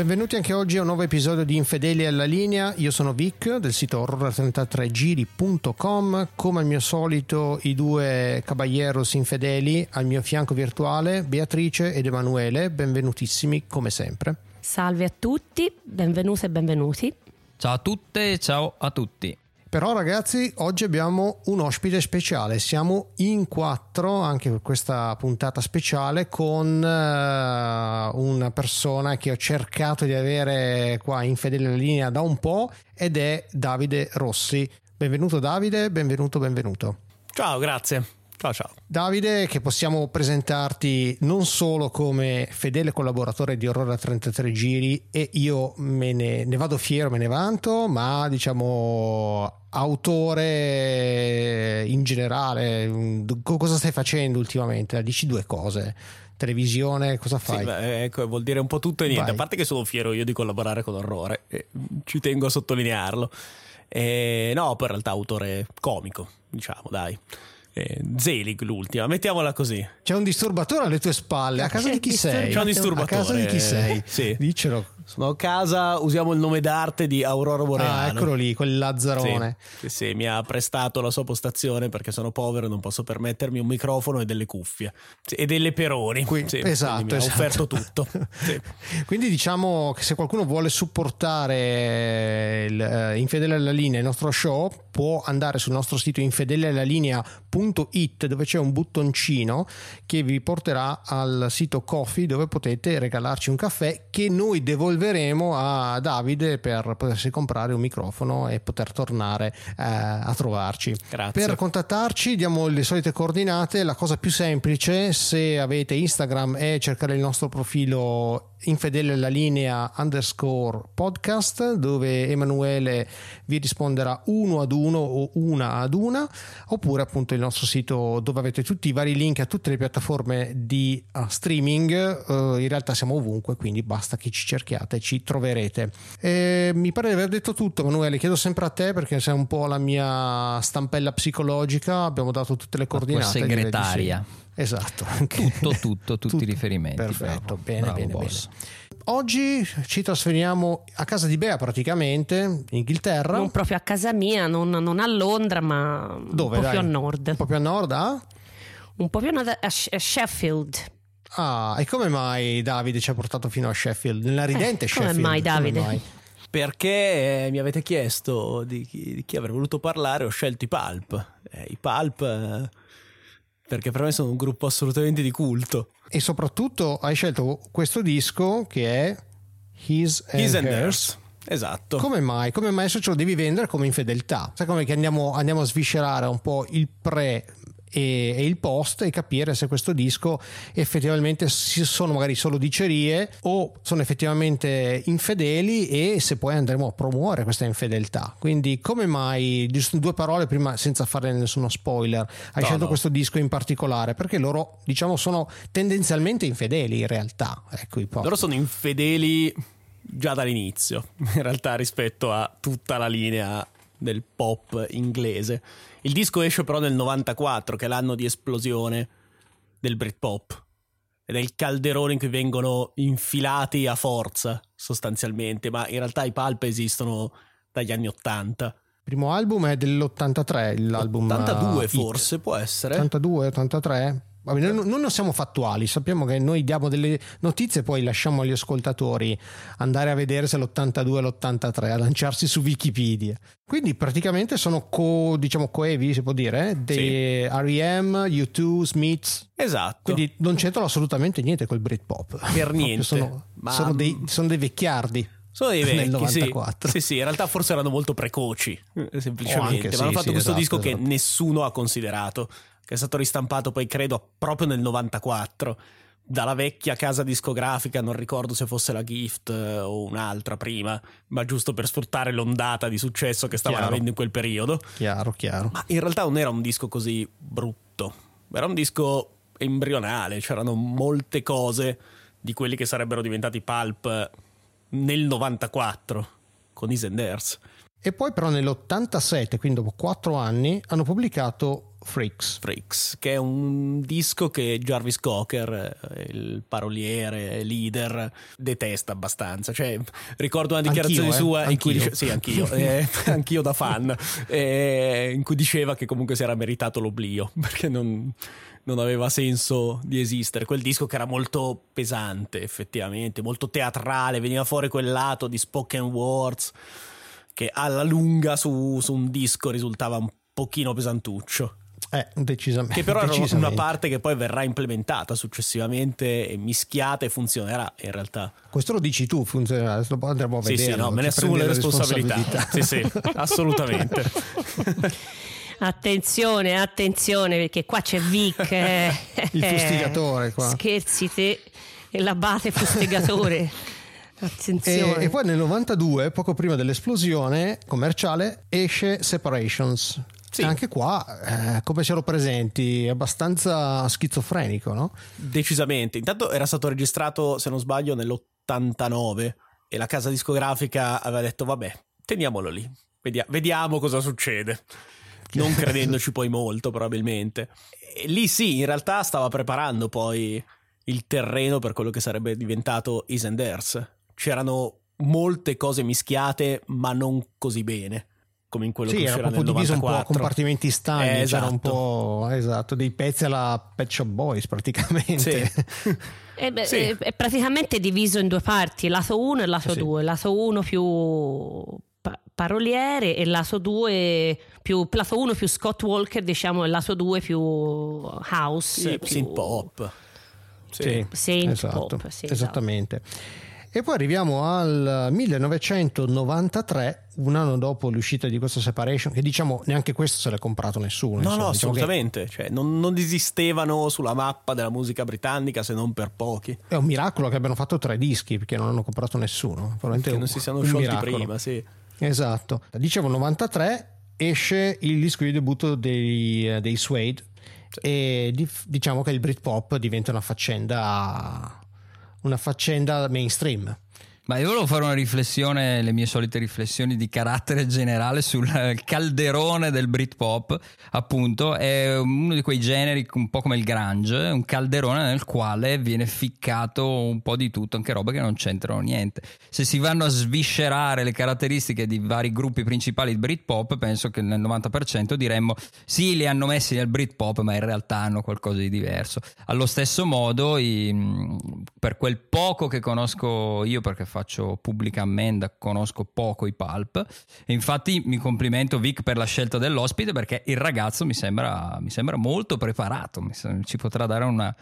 Benvenuti anche oggi a un nuovo episodio di Infedeli alla linea. Io sono Vic del sito horror33giri.com. Come al mio solito, i due caballeros infedeli al mio fianco virtuale, Beatrice ed Emanuele. Benvenutissimi come sempre. Salve a tutti, benvenute e benvenuti. Ciao a tutte e ciao a tutti. Però ragazzi, oggi abbiamo un ospite speciale, siamo in quattro anche per questa puntata speciale con uh, una persona che ho cercato di avere qua in fedele linea da un po' ed è Davide Rossi. Benvenuto Davide, benvenuto, benvenuto. Ciao, grazie. Ciao ciao. Davide, che possiamo presentarti non solo come fedele collaboratore di Aurora 33 Giri e io me ne, ne vado fiero, me ne vanto, ma diciamo autore in generale, cosa stai facendo ultimamente? Dici due cose televisione, cosa fai? Sì, beh, ecco, vuol dire un po' tutto e niente. Vai. A parte che sono fiero io di collaborare con Orrore, e ci tengo a sottolinearlo. E, no, poi in realtà autore comico, diciamo, dai eh, Zelig l'ultima, mettiamola così. C'è un disturbatore alle tue spalle, a casa di chi sei? C'è un disturbatore. A casa di chi sei? Sì. Diccelo. Sono a casa, usiamo il nome d'arte di Aurora Boreale. Ah, eccolo lì, quel Lazzarone. Sì, sì, sì, mi ha prestato la sua postazione perché sono povero e non posso permettermi un microfono e delle cuffie. Sì, e delle peroni. Qui, sì, esatto, mi ha esatto. offerto tutto. Quindi diciamo che se qualcuno vuole supportare il, uh, Infedele alla linea, il nostro show, può andare sul nostro sito infedeleallalinea.it dove c'è un buttoncino che vi porterà al sito Coffee dove potete regalarci un caffè che noi devolveremo devolveremo a Davide per potersi comprare un microfono e poter tornare eh, a trovarci. Grazie. Per contattarci diamo le solite coordinate, la cosa più semplice se avete Instagram è cercare il nostro profilo infedele alla linea underscore podcast dove Emanuele vi risponderà uno ad uno o una ad una oppure appunto il nostro sito dove avete tutti i vari link a tutte le piattaforme di uh, streaming. Uh, in realtà siamo ovunque quindi basta che ci cerchiate e ci troverete. E mi pare di aver detto tutto Emanuele. Chiedo sempre a te perché sei un po' la mia stampella psicologica. Abbiamo dato tutte le coordinate la segretaria Esatto. Tutto, tutto, tutti i riferimenti. Perfetto, bravo, bene, bravo bene, boss. bene. Oggi ci trasferiamo a casa di Bea praticamente, in Inghilterra. Non proprio a casa mia, non, non a Londra, ma Dove, un po' dai? più a nord. Un po' più a nord, ah? Un po' più a nord, a, a Sheffield. Ah, e come mai Davide ci ha portato fino a Sheffield? Nella ridente Eh, Sheffield? come mai, Davide? Come mai? Perché eh, mi avete chiesto di chi, di chi avrei voluto parlare, ho scelto i Pulp. Eh, I Pulp, eh, perché per me sono un gruppo assolutamente di culto. E soprattutto hai scelto questo disco che è His and, His and Hers. Hers. Esatto. Come mai? Come mai adesso ce lo devi vendere come infedeltà? Sai come che andiamo, andiamo a sviscerare un po' il pre e, e il post e capire se questo disco effettivamente si- sono magari solo dicerie o sono effettivamente infedeli e se poi andremo a promuovere questa infedeltà. Quindi come mai, giusto due parole prima senza fare nessuno spoiler, hai No, scelto no. questo disco in particolare? Perché loro diciamo sono tendenzialmente infedeli in realtà. Ecco i. Loro sono infedeli già dall'inizio, in realtà, rispetto a tutta la linea del pop inglese. Il disco esce però nel 94, che è l'anno di esplosione del Britpop. Ed è il calderone in cui vengono infilati a forza, sostanzialmente, ma in realtà i Pulp esistono dagli anni 80. Il primo album è dell'83, l'album 82 eh, forse, può essere. 82, 83. Vabbè, noi, noi non siamo fattuali, sappiamo che noi diamo delle notizie e poi lasciamo agli ascoltatori andare a vedere se l'82 e l'83, a lanciarsi su Wikipedia. Quindi praticamente sono co, diciamo coevi, si può dire, eh, dei R.E.M., U2, Smiths. Esatto. Quindi non c'entrano assolutamente niente col Britpop. Per niente. Sono, Ma- sono dei, sono dei vecchiardi. Sono dei vecchi, sì. 94. Sì, sì, in realtà forse erano molto precoci, eh, Oh, semplicemente. anche, Ma sì, hanno fatto sì, questo esatto, disco che esatto. nessuno ha considerato, che è stato ristampato poi credo proprio nel 94 dalla vecchia casa discografica, non ricordo se fosse la Gift eh, o un'altra prima, ma giusto per sfruttare l'ondata di successo che stavano Chiaro. avendo in quel periodo. Chiaro, chiaro. Ma in realtà non era un disco così brutto, era un disco embrionale, c'erano molte cose di quelli che sarebbero diventati pulp nel 94 con Is and Hers. E poi però nell'87, quindi dopo 4 anni, hanno pubblicato Freaks. Freaks, che è un disco che Jarvis Cocker, eh, il paroliere, leader, detesta abbastanza. Cioè, ricordo una dichiarazione Anch'io, eh, sua in anch'io. cui dice, sì, anch'io, eh, anch'io da fan, eh, in cui diceva che comunque si era meritato l'oblio perché non, non aveva senso di esistere. Quel disco che era molto pesante, effettivamente, molto teatrale, veniva fuori quel lato di spoken words che alla lunga su, su un disco risultava un pochino pesantuccio. Eh, decisamente. Che però era una parte che poi verrà implementata successivamente, e mischiata e funzionerà in realtà. Questo lo dici tu, funzionerà, adesso andremo a Sì, vedere. sì, no, me ne assumo le responsabilità. Sì, sì, assolutamente. Attenzione, attenzione, perché qua c'è Vic. eh. Il fustigatore qua. Scherzi te e l'abate fustigatore. E, Attenzione. e poi nel 92, poco prima dell'esplosione commerciale, esce Separations. Sì. Anche qua, eh, come ce lo presenti, è abbastanza schizofrenico, no? Decisamente. Intanto era stato registrato, se non sbaglio, nell'89 e la casa discografica aveva detto vabbè, teniamolo lì, Vedia- vediamo cosa succede. Non credendoci poi molto, probabilmente. E lì sì, in realtà stava preparando poi il terreno per quello che sarebbe diventato Is and Theirs. C'erano molte cose mischiate, ma non così bene. Come in quello Sì, che era uscirà proprio nel diviso un po' a 94. compartimenti stagni, Eh, c'era un esatto. po' esatto, dei pezzi alla Pet Shop Boys praticamente. Sì. Eh beh, Sì. eh, È praticamente diviso in due parti, lato 1 e lato Sì. 2. Lato 1 più pa- paroliere e lato 2 più lato 1 più Scott Walker, diciamo, e lato 2 più house, Sì, più synth pop. Sì, synth esatto, pop, sì, esatto. esattamente. E poi arriviamo al 1993, un anno dopo l'uscita di questa separation, che diciamo neanche questo se l'è comprato nessuno. No, insomma, no, diciamo che assolutamente. Cioè, non, non esistevano sulla mappa della musica britannica se non per pochi. È un miracolo che abbiano fatto tre dischi perché non hanno comprato nessuno. Probabilmente Che non si siano sciolti miracolo. prima, sì. Esatto. Dicevo 93 esce il disco di debutto dei, dei Suede e di- diciamo che il Britpop diventa una faccenda una faccenda mainstream. Ma io volevo fare una riflessione, le mie solite riflessioni di carattere generale sul calderone del Britpop, appunto, è uno di quei generi un po' come il grunge, un calderone nel quale viene ficcato un po' di tutto, anche robe che non c'entrano niente. Se si vanno a sviscerare le caratteristiche di vari gruppi principali di Britpop, penso che nel 90% diremmo sì, li hanno messi nel Britpop, ma in realtà hanno qualcosa di diverso. Allo stesso modo, i- per quel poco che conosco io, perché faccio pubblica ammenda, conosco poco i Pulp, e infatti mi complimento Vic per la scelta dell'ospite perché il ragazzo mi sembra, mi sembra molto preparato, mi sem- ci potrà dare una,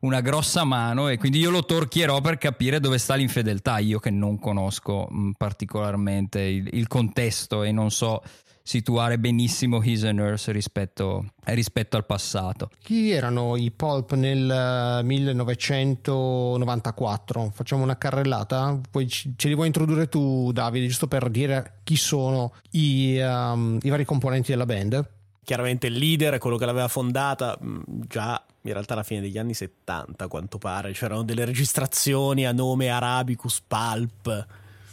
una grossa mano e quindi io lo torchierò per capire dove sta l'infedeltà, io che non conosco particolarmente il, il contesto e non so situare benissimo His and Hers rispetto, rispetto al passato. Chi erano i Pulp nel eh, 1994? Facciamo una carrellata? Poi ce li vuoi introdurre tu, Davide, giusto per dire chi sono i, um, i vari componenti della band? Chiaramente il leader è quello che l'aveva fondata mh, già in realtà alla fine degli anni 70, a quanto pare. C'erano delle registrazioni a nome Arabicus Pulp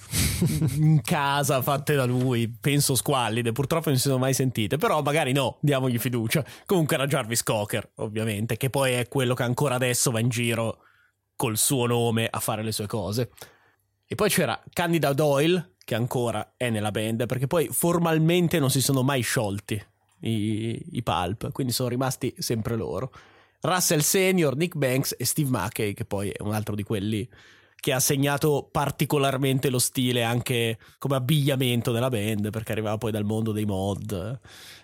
in casa fatte da lui, penso squallide, purtroppo non si sono mai sentite, però magari no, diamogli fiducia. Comunque era Jarvis Cocker, ovviamente, che poi è quello che ancora adesso va in giro col suo nome a fare le sue cose. E poi c'era Candida Doyle, che ancora è nella band, perché poi formalmente non si sono mai sciolti i, i Pulp, quindi sono rimasti sempre loro. Russell Senior, Nick Banks e Steve Mackey, che poi è un altro di quelli che ha segnato particolarmente lo stile anche come abbigliamento della band, perché arrivava poi dal mondo dei mod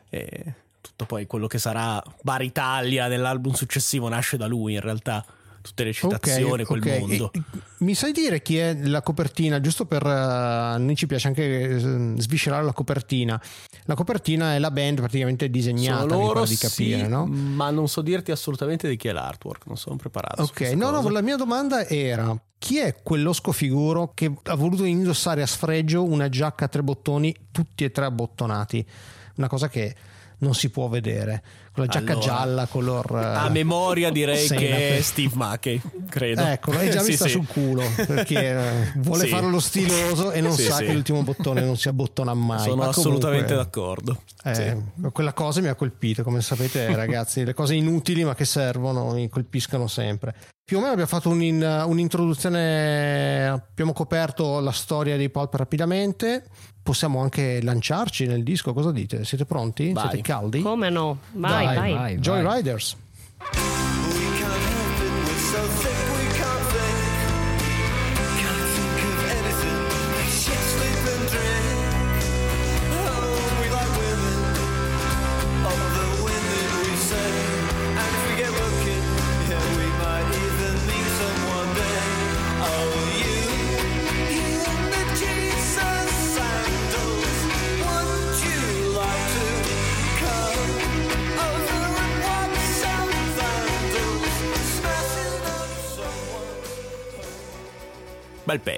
e tutto poi quello che sarà Bar Italia nell'album successivo nasce da lui in realtà, tutte le citazioni, Ok, quel ok. mondo. E- mi sai dire chi è la copertina? Giusto per. eh, a noi ci piace anche eh, sviscerare la copertina. La copertina è la band praticamente disegnata, Sono mi loro, di capire, sì, no? ma non so dirti assolutamente di chi è l'artwork, non sono preparato. Ok, no, no, cosa. la mia domanda era chi è quell'osco figuro che ha voluto indossare a sfregio una giacca a tre bottoni, tutti e tre abbottonati? Una cosa che non si può vedere. con la giacca Allora, gialla, color... eh, A memoria direi senape. che è Steve Mackey, credo. Ecco, l'hai già vista sì. sul culo perché eh, vuole Sì. fare lo stiloso e non sa che l'ultimo bottone non si abbottona mai. Sono Ma assolutamente comunque, d'accordo. eh. Quella cosa mi ha colpito, come sapete, ragazzi, le cose inutili ma che servono mi colpiscono sempre. Più o meno abbiamo fatto un- un'introduzione, abbiamo coperto la storia dei Pulp rapidamente. Possiamo anche lanciarci nel disco, cosa dite? Siete pronti? Vai. Siete caldi? Come no? Vai, Dai, vai. vai. Joy Riders.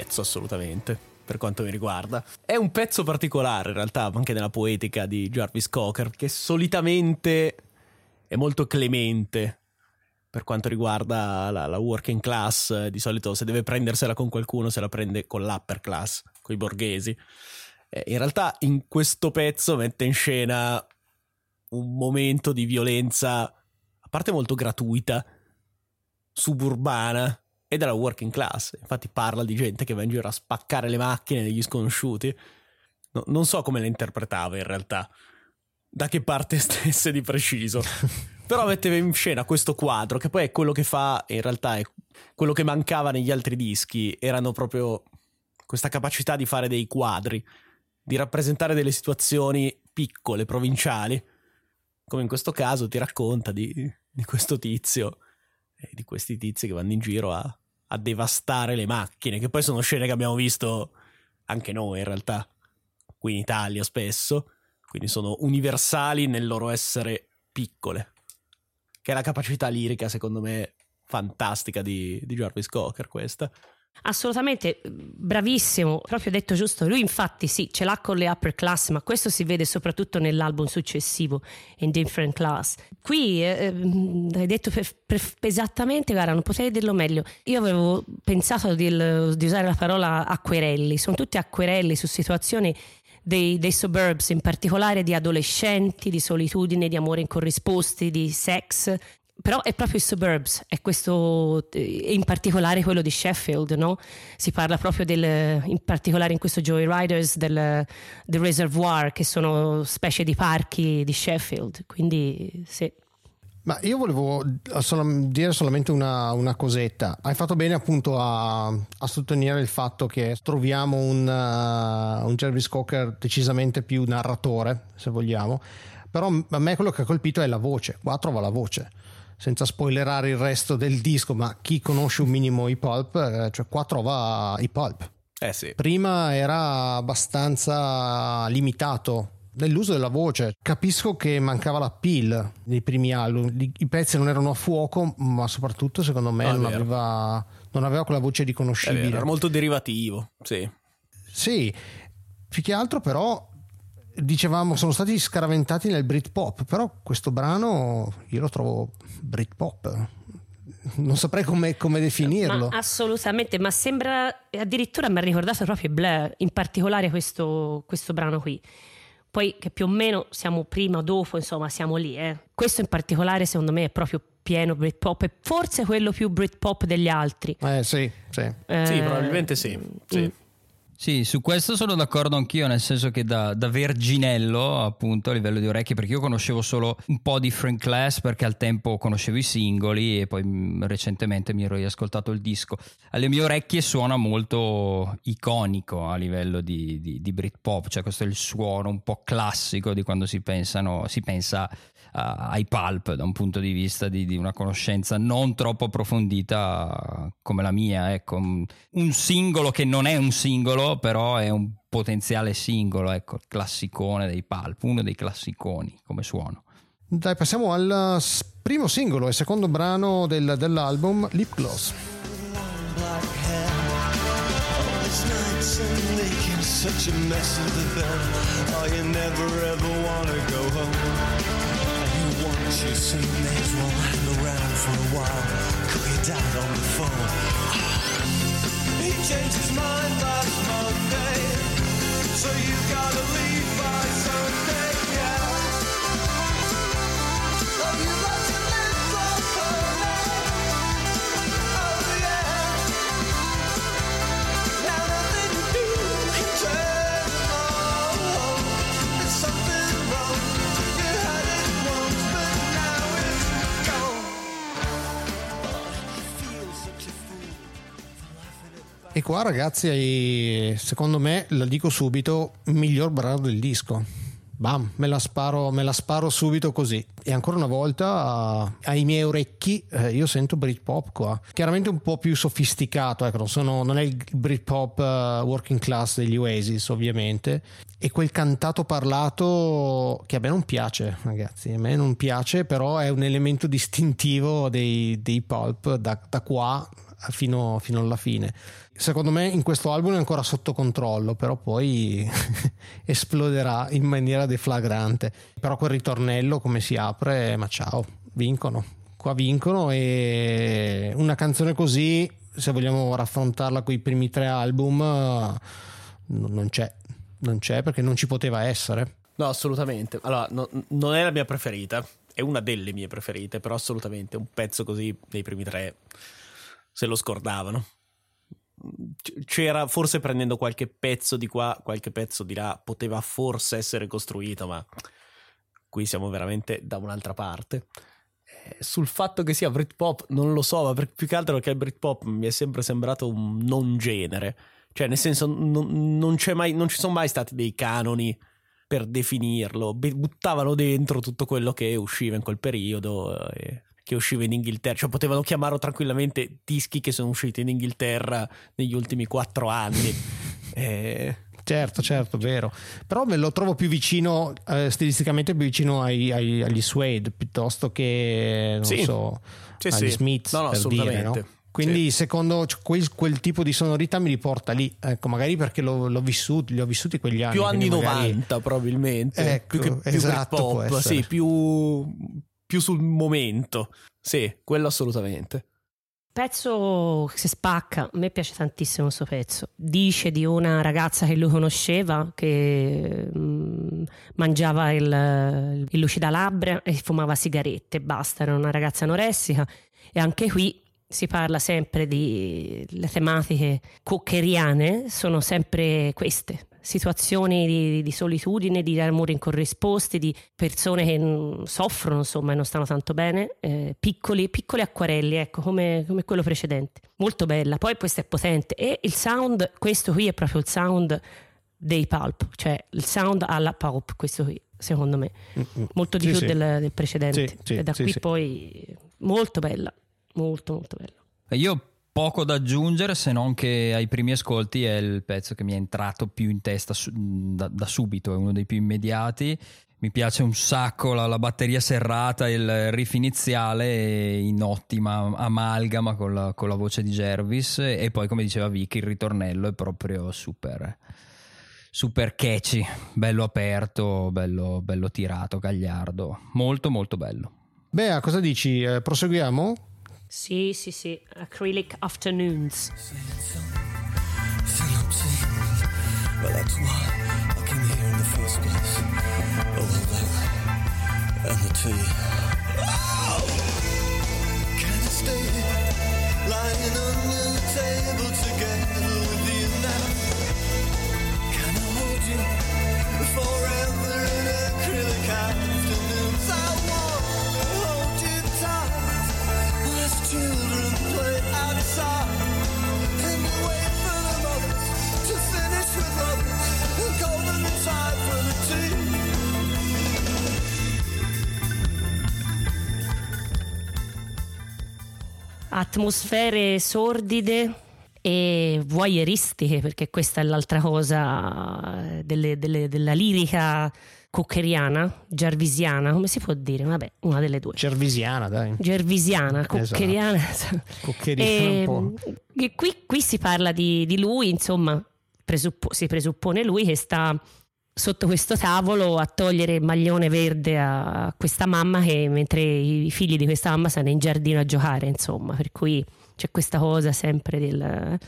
Pezzo, assolutamente, per quanto mi riguarda. È un pezzo particolare, in realtà, anche nella poetica di Jarvis Cocker, che solitamente è molto clemente per quanto riguarda la, la working class. Di solito, se deve prendersela con qualcuno, se la prende con l'upper class, con i borghesi. Eh, in realtà, in questo pezzo mette in scena un momento di violenza, a parte molto gratuita, suburbana e della working class. Infatti parla di gente che va in giro a spaccare le macchine degli sconosciuti. No- non so come le interpretava in realtà, da che parte stesse di preciso. Però metteva in scena questo quadro, che poi è quello che fa, in realtà è quello che mancava negli altri dischi, erano proprio questa capacità di fare dei quadri, di rappresentare delle situazioni piccole, provinciali, come in questo caso ti racconta di, di questo tizio di questi tizi che vanno in giro a, a devastare le macchine, che poi sono scene che abbiamo visto anche noi in realtà, qui in Italia spesso, quindi sono universali nel loro essere piccole, che è la capacità lirica secondo me fantastica di, di Jarvis Cocker questa. Assolutamente bravissimo, proprio detto giusto. Lui infatti sì, ce l'ha con le upper class, ma questo si vede soprattutto nell'album successivo, In Different Class. Qui eh, ehm, hai detto per- per- esattamente, guarda, non potrei dirlo meglio. Io avevo pensato di, di usare la parola acquerelli, sono tutti acquerelli su situazioni dei, dei suburbs, in particolare di adolescenti, di solitudine, di amore incorrisposti, di sex. Però è proprio i suburbs, è questo, eh, in particolare quello di Sheffield, no? Si parla proprio del, in particolare in questo Joyriders del, del Reservoir, che sono specie di parchi di Sheffield. Quindi sì. Ma io volevo solo- dire solamente una, una cosetta. Hai fatto bene appunto a, a sottolineare il fatto che troviamo un, uh, un Jarvis Cocker decisamente più narratore, se vogliamo. Però a me quello che ha colpito è la voce. Qua trova la voce. Senza spoilerare il resto del disco, ma chi conosce un minimo i pulp, eh, cioè qua trova i pulp. Eh sì, Prima era abbastanza limitato nell'uso della voce. Capisco che mancava la pill nei primi album. I- pezzi non erano a fuoco, ma soprattutto secondo me è non, aveva, non aveva quella voce riconoscibile. vero, era molto derivativo, sì. Sì, più che altro però dicevamo sono stati scaraventati nel Britpop, però questo brano io lo trovo Britpop. Non saprei come, come definirlo. Ma assolutamente, ma sembra addirittura mi ha ricordato proprio Blair, in particolare questo, questo brano qui. Poi che più o meno siamo prima o dopo, insomma, siamo lì. eh. Questo in particolare secondo me è proprio pieno Britpop e forse quello più Britpop degli altri. Eh sì, sì. Eh, Sì, probabilmente sì. sì. Mm. Sì, su questo sono d'accordo anch'io, nel senso che da, da verginello, appunto, a livello di orecchie, perché io conoscevo solo un po' di Frank Class perché al tempo conoscevo i singoli e poi mh, recentemente mi ero riascoltato il disco. Alle mie orecchie suona molto iconico a livello di, di, di Britpop, cioè questo è il suono un po' classico di quando si, pensano, si pensa ai pulp da un punto di vista di, di una conoscenza non troppo approfondita come la mia. Ecco, un singolo che non è un singolo, però è un potenziale singolo, ecco, il classicone dei pulp, uno dei classiconi come suono. Dai, passiamo al s- primo singolo e secondo brano del- dell'album Lip Gloss. such a mess of the bed. Oh, you never ever wanna go home. Said may as hang around for a while. Call your dad on the phone. He changed his mind last Monday. So you gotta leave by Sunday, E qua ragazzi, secondo me, la dico subito, miglior brano del disco. Bam, me la sparo, me la sparo subito così. E ancora una volta ai miei orecchi eh, io sento Britpop qua. Chiaramente un po' più sofisticato, ecco, non, sono- non è il Britpop eh, working class degli Oasis ovviamente. E quel cantato parlato che a me non piace, ragazzi, a me non piace, però è un elemento distintivo dei, dei pulp da, da qua fino, fino alla fine. Secondo me in questo album è ancora sotto controllo, però poi esploderà in maniera deflagrante. Però quel ritornello come si apre, ma ciao, vincono. Qua vincono e una canzone così, se vogliamo raffrontarla con i primi tre album, non c'è. Non c'è perché non ci poteva essere. No, assolutamente. Allora, no- non è la mia preferita, è una delle mie preferite, però assolutamente un pezzo così dei primi tre se lo scordavano. C'era forse prendendo qualche pezzo di qua, qualche pezzo di là, poteva forse essere costruito, ma qui siamo veramente da un'altra parte. Eh, Sul fatto che sia Britpop, non lo so, ma più che altro perché il Britpop mi è sempre sembrato un non genere. Cioè, nel senso, non, non mai, non ci sono mai stati dei canoni per definirlo. Buttavano dentro tutto quello che usciva in quel periodo, eh, che usciva in Inghilterra. Cioè, potevano chiamarlo tranquillamente dischi che sono usciti in Inghilterra negli ultimi quattro anni. Eh, Certo, certo, vero. Però me lo trovo più vicino, eh, stilisticamente più vicino ai- ai- agli Suede piuttosto che, non Sì. so, Sì, agli sì. Smiths, No, no, per dire, assolutamente. no? Quindi secondo cioè, quel, quel tipo di sonorità mi riporta lì, ecco, magari perché l'ho, l'ho vissuti, li ho vissuti quegli anni. più anni magari- 90 probabilmente. Ecco, più che più esatto, essere. sì, più, più sul momento. Sì, quello assolutamente. Pezzo che si spacca, a me piace tantissimo questo pezzo. Dice di una ragazza che lui conosceva che mm, mangiava il, il lucidalabbra e fumava sigarette, basta, era una ragazza anoressica e anche qui si parla sempre di le tematiche cockeriane, sono sempre queste. Situazioni di, di solitudine, di amori incorrisposti, di persone che mm, soffrono insomma e non stanno tanto bene, eh, piccoli, piccoli acquarelli, ecco, come, come quello precedente. Molto bella, poi questo è potente e il sound, questo qui è proprio il sound dei pulp, cioè il sound alla pulp, questo qui, secondo me, molto di Sì, più sì. Del, del precedente. Sì, sì, e da sì, qui sì. poi molto bella, molto molto bella. Io poco da aggiungere se non che ai primi ascolti è il pezzo che mi è entrato più in testa su- da, da subito, è uno dei più immediati. Mi piace un sacco la, la batteria serrata, il riff iniziale in ottima amalgama con la, con la voce di Jervis e poi come diceva Vicky il ritornello è proprio super, super catchy, bello aperto, bello, bello tirato, gagliardo, molto molto bello. Bea, cosa dici? Eh, proseguiamo? Sì, sì, sì, Acrylic Afternoons. Well, that's why I came here in the first place. Oh, and the tea. Oh! Can I stay lying the table together with you now? Can I hold you forever atmosfere sordide e voyeuristiche, perché questa è l'altra cosa eh, delle- delle- della lirica cockeriana, gervisiana, come si può dire? Vabbè, una delle due. Cervisiana, dai. Gervisiana, cockeriana. Cockeriana un po'. e qui, qui si parla di, di lui, insomma, presuppo- si presuppone lui che sta sotto questo tavolo a togliere il maglione verde a questa mamma che mentre i figli di questa mamma stanno in giardino a giocare, insomma, per cui c'è questa cosa sempre del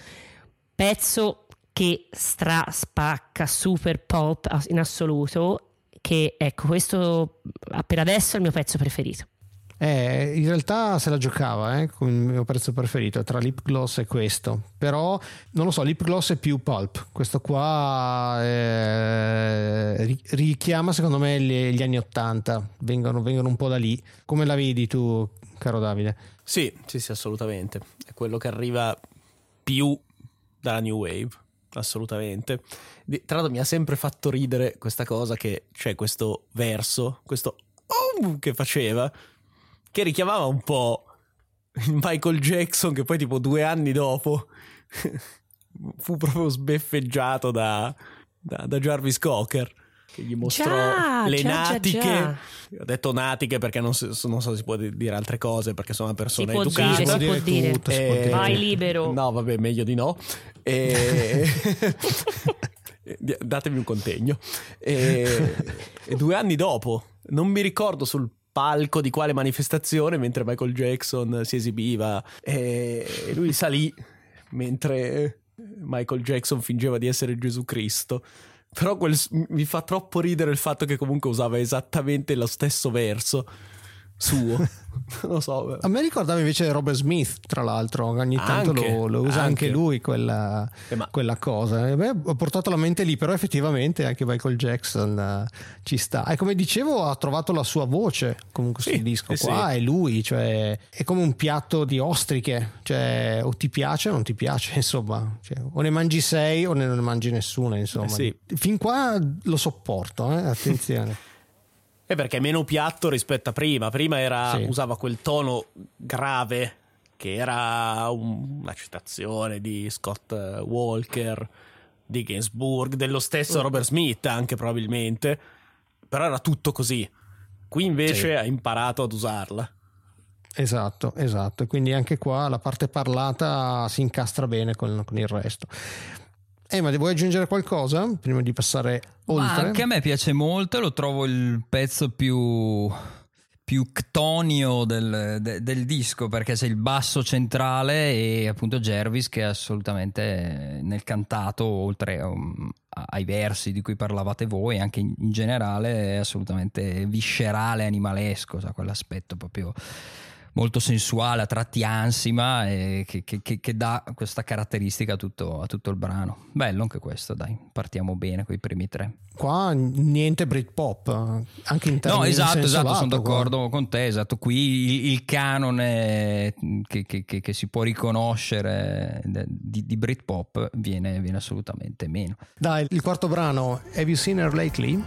pezzo che stra spacca super pop in assoluto che ecco questo per adesso è il mio pezzo preferito eh, in realtà se la giocava eh, come il mio pezzo preferito tra lip gloss e questo. Però non lo so lip gloss è più pulp. Questo qua eh, richiama secondo me gli, gli anni 80 vengono, vengono un po' da lì. Come la vedi tu caro Davide? Sì sì sì assolutamente. È quello che arriva più dalla new wave assolutamente. Tra l'altro mi ha sempre fatto ridere questa cosa che c'è questo verso, questo oh, che faceva, che richiamava un po' Michael Jackson che poi tipo due anni dopo fu proprio sbeffeggiato da, da, da Jarvis Cocker che gli mostrò già, le già, natiche. Già, Ho detto natiche perché non so, non so, se si può dire altre cose perché sono una persona si può educata. Dire, si può dire. Tutto, si può Eh, dire. vai libero No, vabbè, meglio di no. E... Datemi un contegno. E... e due anni dopo, non mi ricordo sul palco di quale manifestazione, mentre Michael Jackson si esibiva, e lui salì mentre Michael Jackson fingeva di essere Gesù Cristo. Però quel- mi fa troppo ridere il fatto che comunque usava esattamente lo stesso verso suo. non lo so. A me ricordava invece Robert Smith, tra l'altro, ogni tanto Anche, lo, lo usa anche, anche. lui quella, Eh, ma- quella cosa. E beh, ho portato la mente lì, però effettivamente anche Michael Jackson eh, ci sta. E come dicevo, ha trovato la sua voce comunque Sì, sul disco eh qua, sì. è lui, cioè è come un piatto di ostriche, cioè o ti piace o non ti piace, insomma, Cioè, o ne mangi sei o ne non ne mangi nessuna, insomma. Eh sì. Fin qua lo sopporto, eh, attenzione. È perché è meno piatto rispetto a prima. Prima era, Sì. usava quel tono grave che era un- una citazione di Scott eh, Walker, di Gainsbourg, dello stesso Robert Smith anche probabilmente. Però era tutto così. Qui invece Sì. ha imparato ad usarla. Esatto, esatto. E quindi anche qua la parte parlata si incastra bene con, con il resto. Eh, ma vuoi aggiungere qualcosa prima di passare Ma oltre? anche a me piace molto, lo trovo il pezzo più, più ctonio del, de- del disco perché c'è il basso centrale e appunto Jervis che è assolutamente nel cantato, oltre um, ai versi di cui parlavate voi, anche in, in generale è assolutamente viscerale, animalesco, ha quell'aspetto proprio molto sensuale, a tratti ansima e che, che- che- che dà questa caratteristica a tutto, a tutto il brano. Bello anche questo, dai, partiamo bene con i primi tre. Qua niente Britpop, anche in termini No, esatto, esatto, sono qua. d'accordo con te, esatto. Qui il, il canone che, che- che- che si può riconoscere di, di Britpop viene, viene assolutamente meno. Dai, il quarto brano, Have You Seen Her Lately?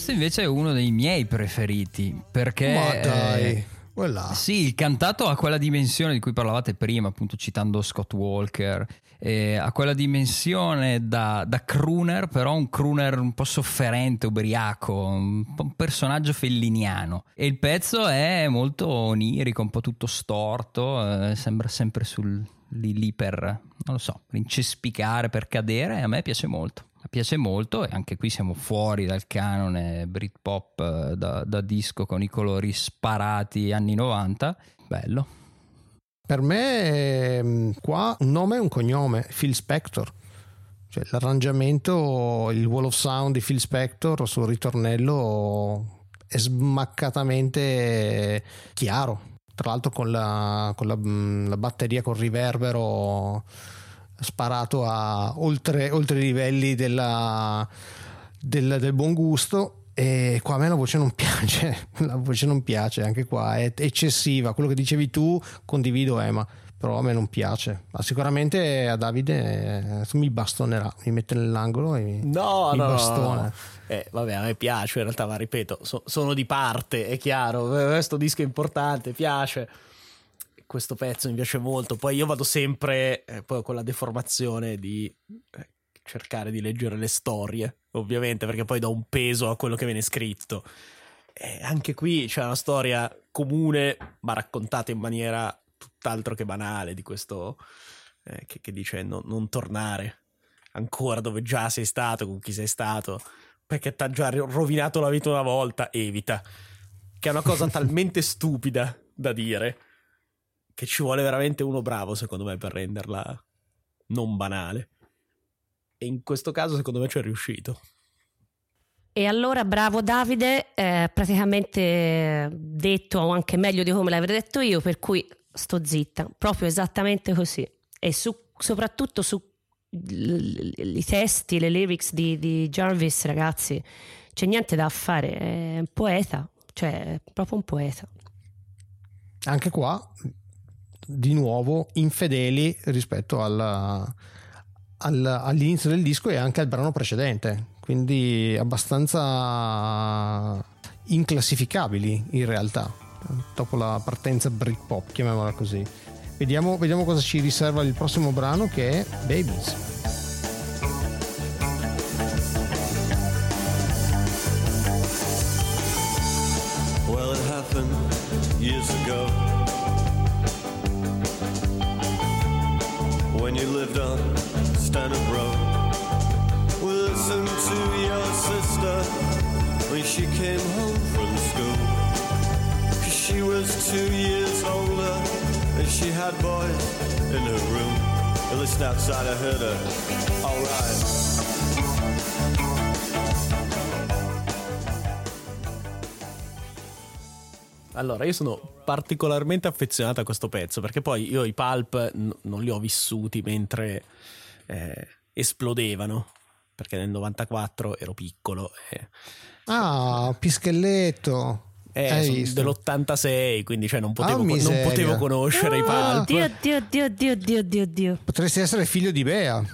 Questo invece è uno dei miei preferiti perché... Ma dai, quella. Sì, il cantato ha quella dimensione di cui parlavate prima, appunto citando Scott Walker, eh, ha quella dimensione da, da crooner, però un crooner un po' sofferente, ubriaco, un, un personaggio felliniano. E il pezzo è molto onirico, un po' tutto storto, eh, sembra sempre sul, lì, lì per, non lo so, per incespicare, per cadere, e a me piace molto. Piace molto e anche qui siamo fuori dal canone Britpop eh, da, da disco con i colori sparati anni 90. Bello. Per me ehm, qua un nome e un cognome, Phil Spector. Cioè, l'arrangiamento, il wall of sound di Phil Spector sul ritornello è smaccatamente chiaro. Tra l'altro con la, con la, mm, la batteria con riverbero sparato a oltre, oltre i livelli della- del, del buon gusto. E qua a me la voce non piace, la voce non piace anche qua, è eccessiva. Quello che dicevi tu, condivido Emma. però a me non piace. Ma sicuramente a Davide eh, mi bastonerà, mi mette nell'angolo e mi, No, mi no, bastona. no. Eh, vabbè, a me piace in realtà, ma ripeto, so- sono di parte, è chiaro. Questo disco è importante, piace. Questo pezzo mi piace molto. Poi io vado sempre eh, poi con la deformazione di eh, cercare di leggere le storie, ovviamente, perché poi do un peso a quello che viene scritto. E anche qui c'è una storia comune, ma raccontata in maniera tutt'altro che banale di questo eh, che, che dice no- non tornare ancora dove già sei stato, con chi sei stato, perché ti ha già ro- rovinato la vita una volta, evita. Che è una cosa talmente stupida da dire che ci vuole veramente uno bravo, secondo me, per renderla non banale. E in questo caso, secondo me, ci è riuscito. E allora, bravo Davide, eh, praticamente detto o anche meglio di come l'avrei detto io, per cui sto zitta, proprio esattamente così. E su- soprattutto su l- l- i testi, le lyrics di, di Jarvis, ragazzi, c'è niente da fare, è un poeta, cioè è proprio un poeta. Anche qua, di nuovo, infedeli rispetto alla- al- all'inizio del disco e anche al brano precedente, quindi abbastanza inclassificabili in realtà, dopo la partenza Britpop, chiamiamola così. Vediamo, vediamo cosa ci riserva il prossimo brano che è Babies. Lived on Stanhope Road. Listen to your sister when she came home from school. 'Cause she was two years older and she had boys in her room. At least outside I heard her. Alright. Allora, io sono particolarmente affezionato a questo pezzo perché poi io i Pulp n- non li ho vissuti mentre eh, esplodevano. Perché nel 94 ero piccolo. E, Ah, Pischelletto. eh, Hai sono visto? dell'86, quindi cioè, non, potevo, Ah, non potevo conoscere i Ah. Pulp. Dio, Dio, Dio, Dio, Dio, Dio, Dio. Potresti essere figlio di Bea.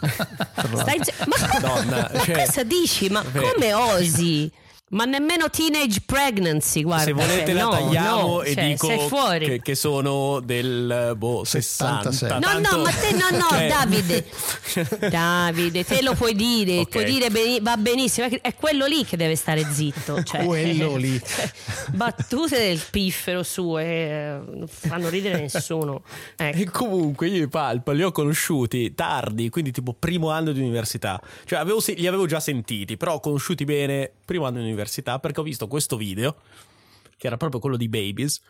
Stai ma Madonna, ma cioè- cosa dici? Ma Vabbè. come osi? Ma nemmeno teenage pregnancy, guarda. Se volete cioè, la no, tagliamo no, e cioè, dico che, che sono del boh, 60. 76. No, Tanto- no, ma te no, no, cioè- Davide. Davide, te lo puoi dire, Ok. puoi dire beni- va benissimo, è quello lì che deve stare zitto. Cioè, Quello lì. battute del piffero sue eh, non fanno ridere nessuno. Ecco. E comunque io i Pulp li ho conosciuti tardi, quindi tipo primo anno di università. Cioè avevo se- li avevo già sentiti, però ho conosciuti bene primo anno di università perché ho visto questo video, che era proprio quello di Babies,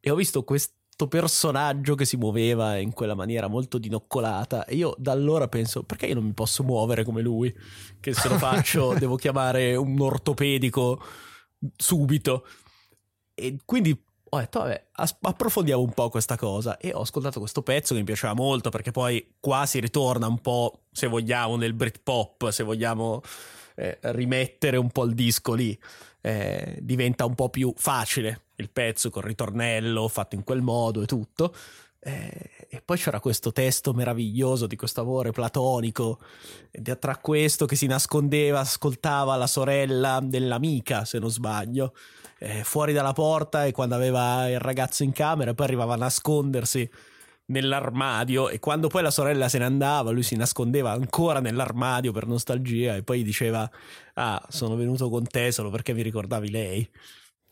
e ho visto questo personaggio che si muoveva in quella maniera molto dinoccolata e io da allora penso perché io non mi posso muovere come lui? Che se lo faccio devo chiamare un ortopedico subito. E quindi ho detto vabbè approfondiamo un po' questa cosa. E ho ascoltato questo pezzo che mi piaceva molto perché poi qua si ritorna un po' se vogliamo nel Britpop se vogliamo eh, rimettere un po' il disco lì eh, diventa un po' più facile il pezzo col ritornello fatto in quel modo e tutto. Eh, e poi c'era questo testo meraviglioso di questo amore platonico tra questo che si nascondeva ascoltava la sorella dell'amica se non sbaglio eh, fuori dalla porta e quando aveva il ragazzo in camera poi arrivava a nascondersi nell'armadio e quando poi la sorella se ne andava lui si nascondeva ancora nell'armadio per nostalgia e poi diceva ah sono venuto con te solo perché mi ricordavi lei.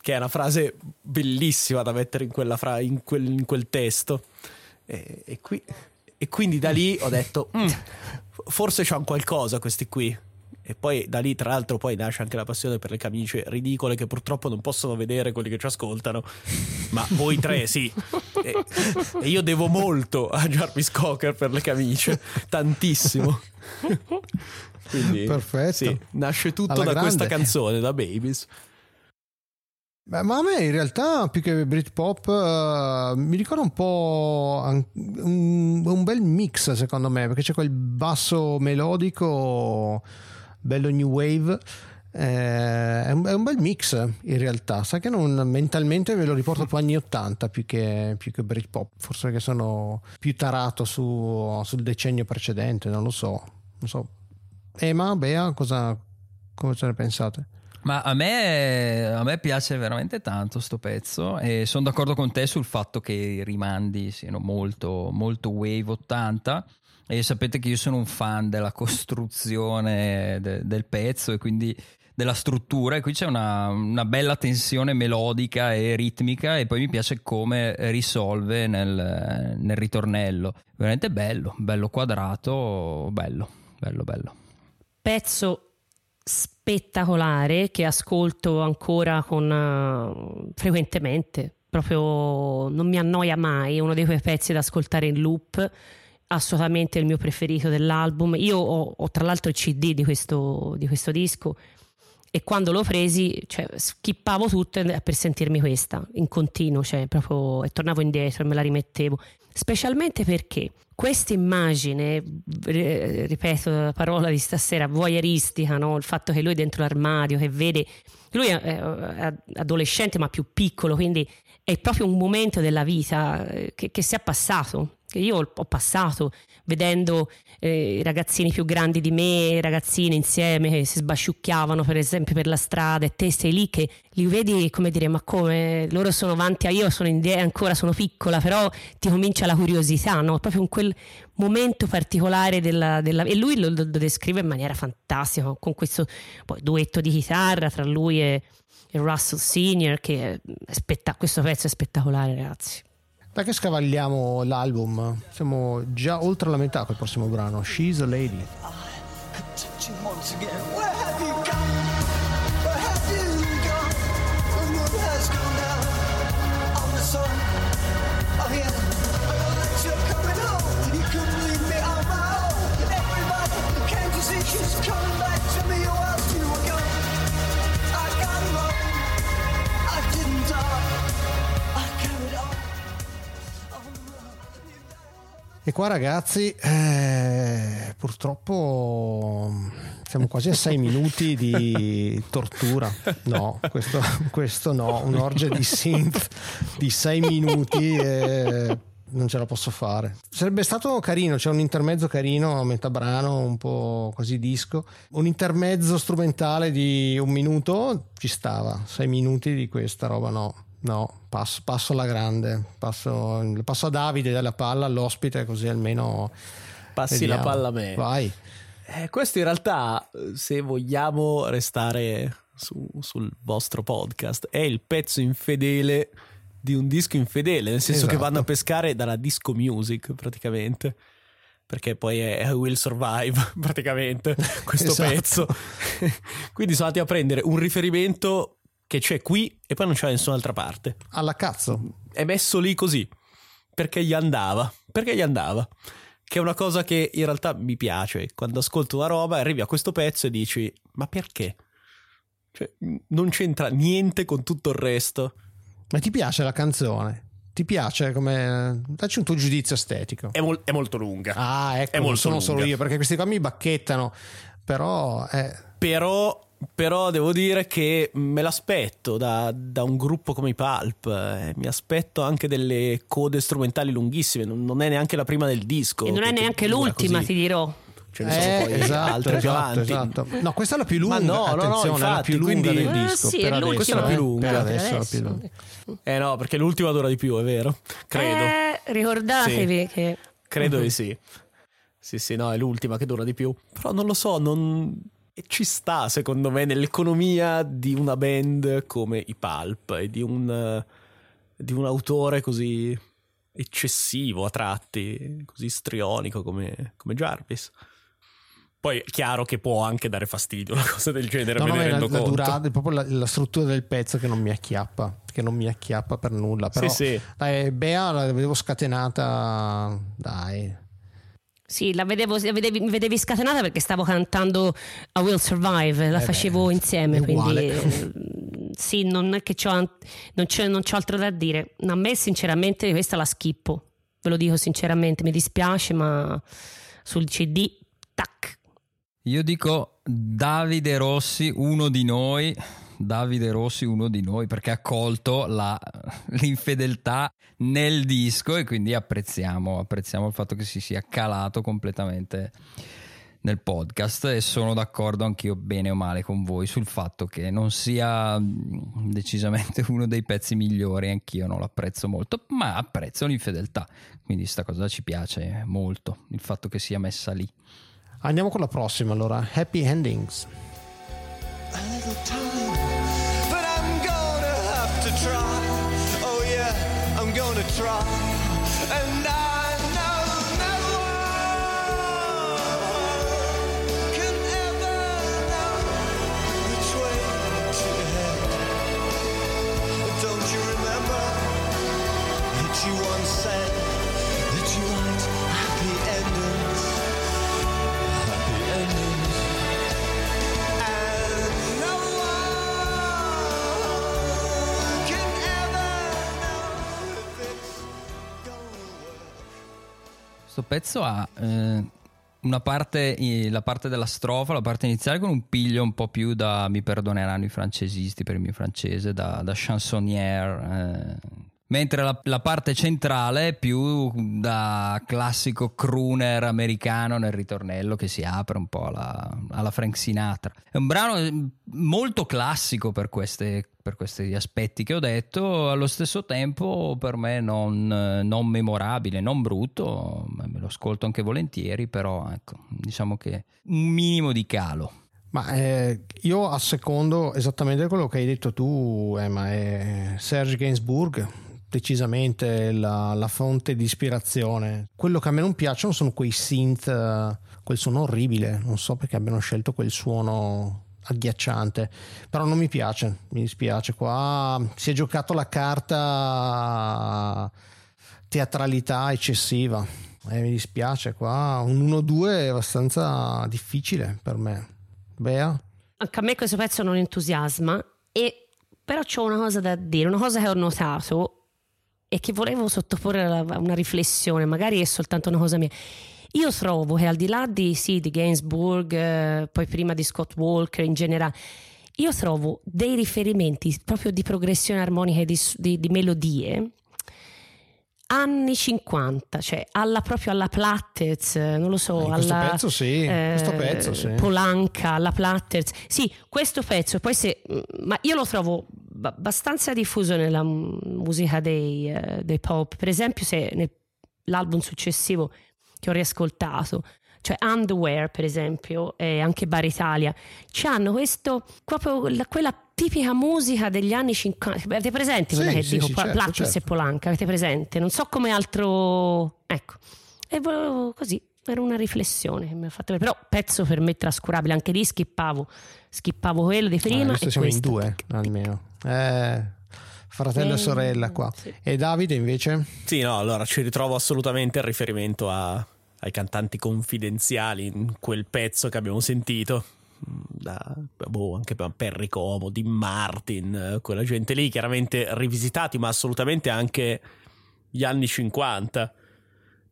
Che è una frase bellissima da mettere in, fra- in, quel, in quel testo. E, e qui- e quindi da lì ho detto "Mm, forse c'hanno qualcosa questi qui e poi da lì, tra l'altro, poi nasce anche la passione per le camicie ridicole che purtroppo non possono vedere quelli che ci ascoltano. Ma voi tre sì. E, e io devo molto a Jarvis Cocker per le camicie, tantissimo. Quindi, Perfetto. sì, nasce tutto Alla da grande. questa canzone, da Babies. Beh, ma a me in realtà più che Britpop eh, mi ricorda un po' an- un, un bel mix secondo me perché c'è quel basso melodico bello new wave Eh, è, un, è un bel mix in realtà. Sai che non, mentalmente ve lo riporto più anni 80 più che, più che Britpop. Forse che sono più tarato su- sul decennio precedente, non lo so. Non so. Ema, Bea, cosa, cosa ne pensate? Ma a me, a me piace veramente tanto sto pezzo e sono d'accordo con te sul fatto che i rimandi siano molto, molto wave 80 e sapete che io sono un fan della costruzione de- del pezzo e quindi della struttura e qui c'è una, una bella tensione melodica e ritmica e poi mi piace come risolve nel, nel ritornello. Veramente bello, bello quadrato, bello, bello, bello. Pezzo spettacolare che ascolto ancora con, eh, frequentemente, proprio non mi annoia mai, è uno di quei pezzi da ascoltare in loop, assolutamente il mio preferito dell'album. Io ho, ho tra l'altro il CD di questo, di questo disco e quando l'ho presi cioè, skippavo tutto per sentirmi questa in continuo, cioè proprio e tornavo indietro e me la rimettevo, specialmente perché questa immagine, ri- ripeto la parola di stasera, voyeuristica, no? il fatto che lui è dentro l'armadio, che vede, lui è, è adolescente ma più piccolo, quindi è proprio un momento della vita eh, che, che si è passato, che io ho passato vedendo eh, ragazzini più grandi di me, ragazzine insieme che si sbasciucchiavano per esempio per la strada e te sei lì che li vedi come dire ma come loro sono avanti a io sono indietro ancora sono piccola però ti comincia la curiosità no? proprio in quel momento particolare della, della... e lui lo, lo descrive in maniera fantastica con questo poi, duetto di chitarra tra lui e, Russell Senior che è questo pezzo è spettacolare ragazzi Da che scavagliamo l'album? Siamo già oltre la metà col prossimo brano, She's a Lady. Qua ragazzi, eh, purtroppo siamo quasi a sei minuti di tortura. No, questo, questo no, un'orgia di synth di sei minuti e non ce la posso fare. Sarebbe stato carino, c'è un intermezzo carino a metà brano, un po' così disco. Un intermezzo strumentale di un minuto ci stava, sei minuti di questa roba no. No, passo, passo alla grande, passo, passo a Davide dalla palla all'ospite così almeno Passi la vediamo. palla a me. Vai. Eh, questo in realtà, se vogliamo restare su- sul vostro podcast, è il pezzo infedele di un disco infedele, nel senso che Esatto. vanno a pescare dalla disco music praticamente. Perché poi è Will Survive praticamente questo Esatto. pezzo. Quindi sono andati a prendere un riferimento che c'è qui e poi non c'è da nessun'altra parte Alla cazzo. è messo lì così perché gli andava perché gli andava che è una cosa che in realtà mi piace quando ascolto una roba arrivi a questo pezzo e dici ma perché cioè, non c'entra niente con tutto il resto Ma ti piace la canzone? Ti piace come... Dacci un tuo giudizio estetico. è, mol- è molto lunga Ah, ecco, è molto sono solo lunga. io, perché questi qua mi bacchettano. Però, eh, però, però devo dire che me l'aspetto da, da un gruppo come i Pulp eh, mi aspetto anche delle code strumentali lunghissime non, non è neanche la prima del disco e non è che- che neanche l'ultima così. ti dirò Ce ne sono eh, poi esatto, altre più esatto, avanti esatto. No, questa è la più lunga. Ma no, no, no, attenzione, è la infatti, più lunga quindi- del Ah, disco. sì, per è adesso, Questa è la eh. più lunga. Per Per adesso è la più adesso. lunga. Eh no, perché l'ultima dura di più, è vero? Credo. Eh, ricordatevi che Credo di sì. Sì, sì, no, è l'ultima che dura di più. Però non lo so, non... e ci sta secondo me nell'economia di una band come i Pulp e di un, di un autore così eccessivo a tratti, così strionico come, come Jarvis. Poi è chiaro che può anche dare fastidio una cosa del genere, No, me no, ne la, rendo la conto. durata, proprio la, la struttura del pezzo che non mi acchiappa, che non mi acchiappa per nulla. Però, Sì, sì. dai, Bea la vedevo scatenata, dai. Sì, la vedevo, la vedevi, mi vedevi scatenata perché stavo cantando A Will Survive, la Eh facevo beh, insieme, quindi eh, sì, non è che c'ho, non, c'è, non c'ho altro da dire. A me sinceramente questa la schippo, ve lo dico sinceramente, mi dispiace, ma sul CD, tac. Io dico Davide Rossi, uno di noi. Davide Rossi, uno di noi, perché ha colto la- l'infedeltà nel disco e quindi apprezziamo, apprezziamo il fatto che si sia calato completamente nel podcast e sono d'accordo anch'io bene o male con voi sul fatto che non sia mm, decisamente uno dei pezzi migliori, anch'io non l'apprezzo molto, ma apprezzo l'infedeltà, quindi sta cosa ci piace molto, il fatto che sia messa lì. Andiamo con la prossima allora, Happy Endings. a little time. trust Questo pezzo ha eh, una parte, la parte della strofa, la parte iniziale con un piglio un po' più da, mi perdoneranno i francesisti per il mio francese, da, da chansonnière. eh. Mentre la, la parte centrale è più da classico crooner americano nel ritornello che si apre un po' alla, alla Frank Sinatra. È un brano eh, molto classico per, queste- per questi aspetti che ho detto, allo stesso tempo per me non, eh, non memorabile, non brutto, me lo ascolto anche volentieri, però ecco, diciamo che un minimo di calo. Ma eh, io assecondo esattamente quello che hai detto tu, Emma, è Serge Gainsbourg, decisamente la, la fonte di ispirazione. Quello che a me non piacciono sono quei synth, eh, quel suono orribile, non so perché abbiano scelto quel suono agghiacciante, però non mi piace, mi dispiace. Qua si è giocato la carta teatralità eccessiva. Eh, mi dispiace, qua un 1-2 è abbastanza difficile per me. Bea? Anche a me questo pezzo non entusiasma, e, però c'ho una cosa da dire, una cosa che ho notato e che volevo sottoporre a una riflessione, magari è soltanto una cosa mia. Io trovo che al di là di, sì, di Gainsbourg, eh, poi prima di Scott Walker in generale, io trovo dei riferimenti proprio di progressione armonica e di, di- di melodie anni 50, cioè alla, proprio alla Plattez, eh, non lo so, Eh, questo alla pezzo sì, questo pezzo sì. Polanca, alla Platters. Sì, questo pezzo, poi se, ma io lo trovo ba- abbastanza diffuso nella musica dei, eh, dei pop. Per esempio, se nell'album successivo che ho riascoltato, cioè Underwear, per esempio, e anche Bar Italia, hanno questo proprio la- quella tipica musica degli anni 50. Avete presente Sì, quella che sì, dico? sì, certo, Platters certo. e Polanca, avete presente? Non so come altro. Ecco. E volevo così, era una riflessione che mi ha fatto. Però pezzo per me trascurabile, anche lì skippavo, skippavo quello di prima. questo e siamo in questo. due almeno. Eh, fratello e Eh, sorella qua. sì. E Davide invece? Sì, no, allora ci ritrovo assolutamente il riferimento a- ai cantanti confidenziali in quel pezzo che abbiamo sentito. Da, boh, anche per Perry Como, Dean Martin, eh, quella gente lì, chiaramente rivisitati, ma assolutamente anche gli anni 50.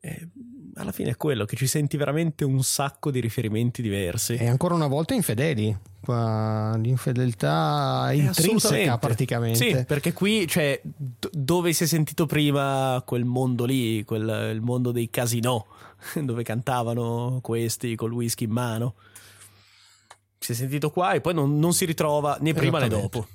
E alla fine è quello che ci senti veramente un sacco di riferimenti diversi. E ancora una volta infedeli. Qua, l'infedeltà Eh, intrinseca praticamente. Sì, perché qui, cioè, d- dove si è sentito prima quel mondo lì, quel, il mondo dei casinò, dove cantavano questi col whisky in mano. Si è sentito qua e poi non, non si ritrova né prima né dopo.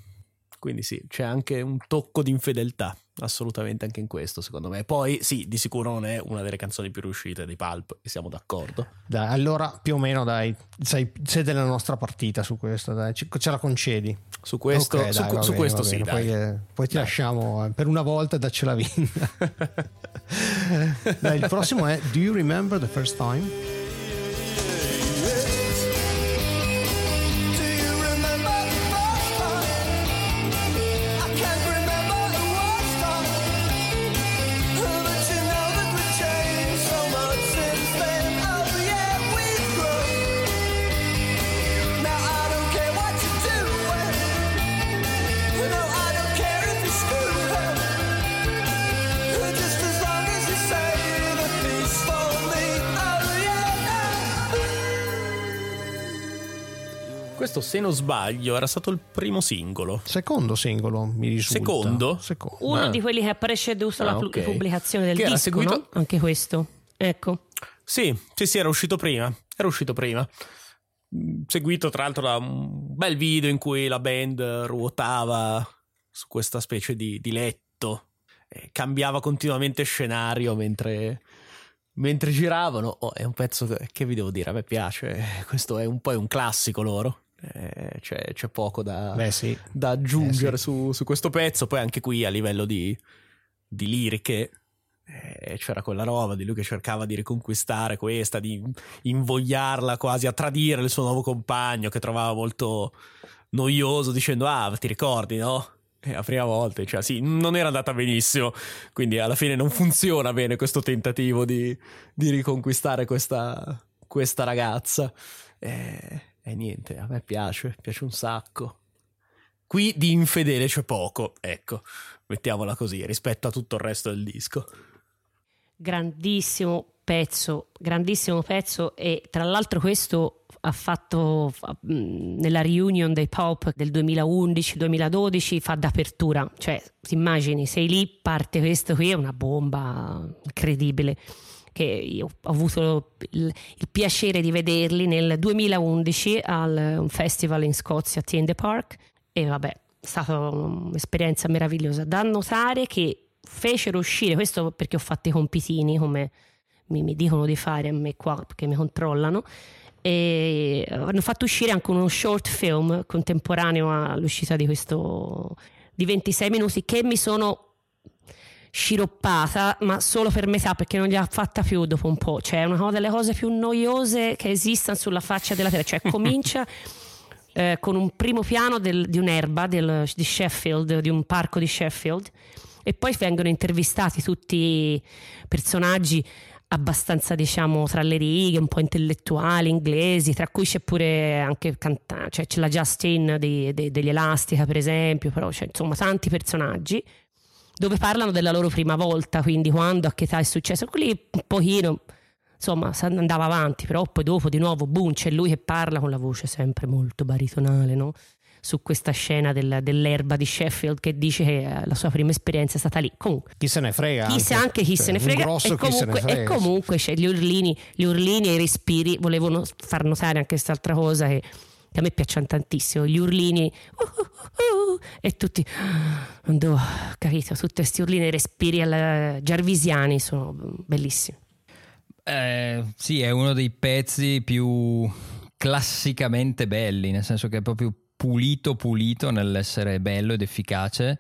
Quindi sì, c'è anche un tocco di infedeltà, assolutamente anche in questo, secondo me. Poi sì, di sicuro non è una delle canzoni più riuscite dei Pulp, e siamo d'accordo. Dai, allora più o meno dai, sei, sei della nostra partita su questo, dai, ci- ce la concedi. Su questo, Ok, su, dai, su bene, questo sì. Poi, eh, poi ti lasciamo eh, per una volta daccela vinta. dai, il prossimo è Do you remember the first time? Questo, se non sbaglio, era stato il primo singolo. Secondo singolo, mi risulta. Secondo? Secondo. Uno Ah. di quelli che ha preceduto la Ah, pu- ok. pubblicazione del Che era disco, seguito- no? Anche questo. Ecco. Sì, sì, sì, era uscito prima. Era uscito prima. Seguito tra l'altro da un bel video in cui la band ruotava su questa specie di, di letto. e cambiava continuamente scenario mentre, mentre giravano. Oh, è un pezzo che, che vi devo dire, a me piace. Questo è un po' un classico loro. Eh, c'è, c'è poco da, Beh, sì. da aggiungere Eh, sì. su, su questo pezzo. Poi anche qui a livello di, di liriche eh, c'era quella roba di lui che cercava di riconquistare questa, di invogliarla quasi a tradire il suo nuovo compagno che trovava molto noioso dicendo ah ti ricordi no? E la prima volta, cioè sì, non era andata benissimo, quindi alla fine non funziona bene questo tentativo di, di riconquistare questa, questa ragazza. E, e niente, a me piace, piace un sacco. Qui di infedele c'è poco, ecco, mettiamola così, rispetto a tutto il resto del disco. grandissimo pezzo, grandissimo pezzo e tra l'altro questo ha fatto nella reunion dei pop del 2011-2012 fa d'apertura, cioè ti immagini sei lì parte questo qui è una bomba incredibile che io ho avuto il, il piacere di vederli nel 2011 al un festival in Scozia Tiende Park e vabbè è stata un'esperienza meravigliosa. Da notare che fecero uscire questo perché ho fatto i compitini come mi, mi dicono di fare a me qua perché mi controllano e hanno fatto uscire anche uno short film contemporaneo all'uscita di questo di 26 minuti che mi sono sciroppata ma solo per metà perché non gliel'ha fatta più dopo un po' cioè è una delle cose più noiose che esistano sulla faccia della terra. Cioè comincia eh, con un primo piano del- di un'erba del- di Sheffield di un parco di Sheffield e poi vengono intervistati tutti personaggi abbastanza diciamo tra le righe, un po' intellettuali inglesi, tra cui c'è pure anche canta- cioè c'è la Justin dei- dei- degli Elastica per esempio, però c'è insomma tanti personaggi dove parlano della loro prima volta, quindi quando, a che età è successo, quelli un pochino insomma andava avanti, però poi dopo di nuovo boom, c'è lui che parla con la voce sempre molto baritonale, no? su questa scena del- dell'erba di Sheffield che dice che eh, la sua prima esperienza è stata lì. Comunque, Chi se ne frega. chi sa anche chi Cioè, se ne frega grosso e chi se ne comunque, e frega, sì. comunque c'è gli urlini, gli urlini e i respiri volevano far notare anche quest'altra cosa che, a me piacciono tantissimo gli urlini. Uh, uh, uh, e tutti quando, capito tutti questi urlini e respiri alla Jarvisiani sono bellissimi. Eh, sì, è uno dei pezzi più classicamente belli, nel senso che è proprio pulito pulito nell'essere bello ed efficace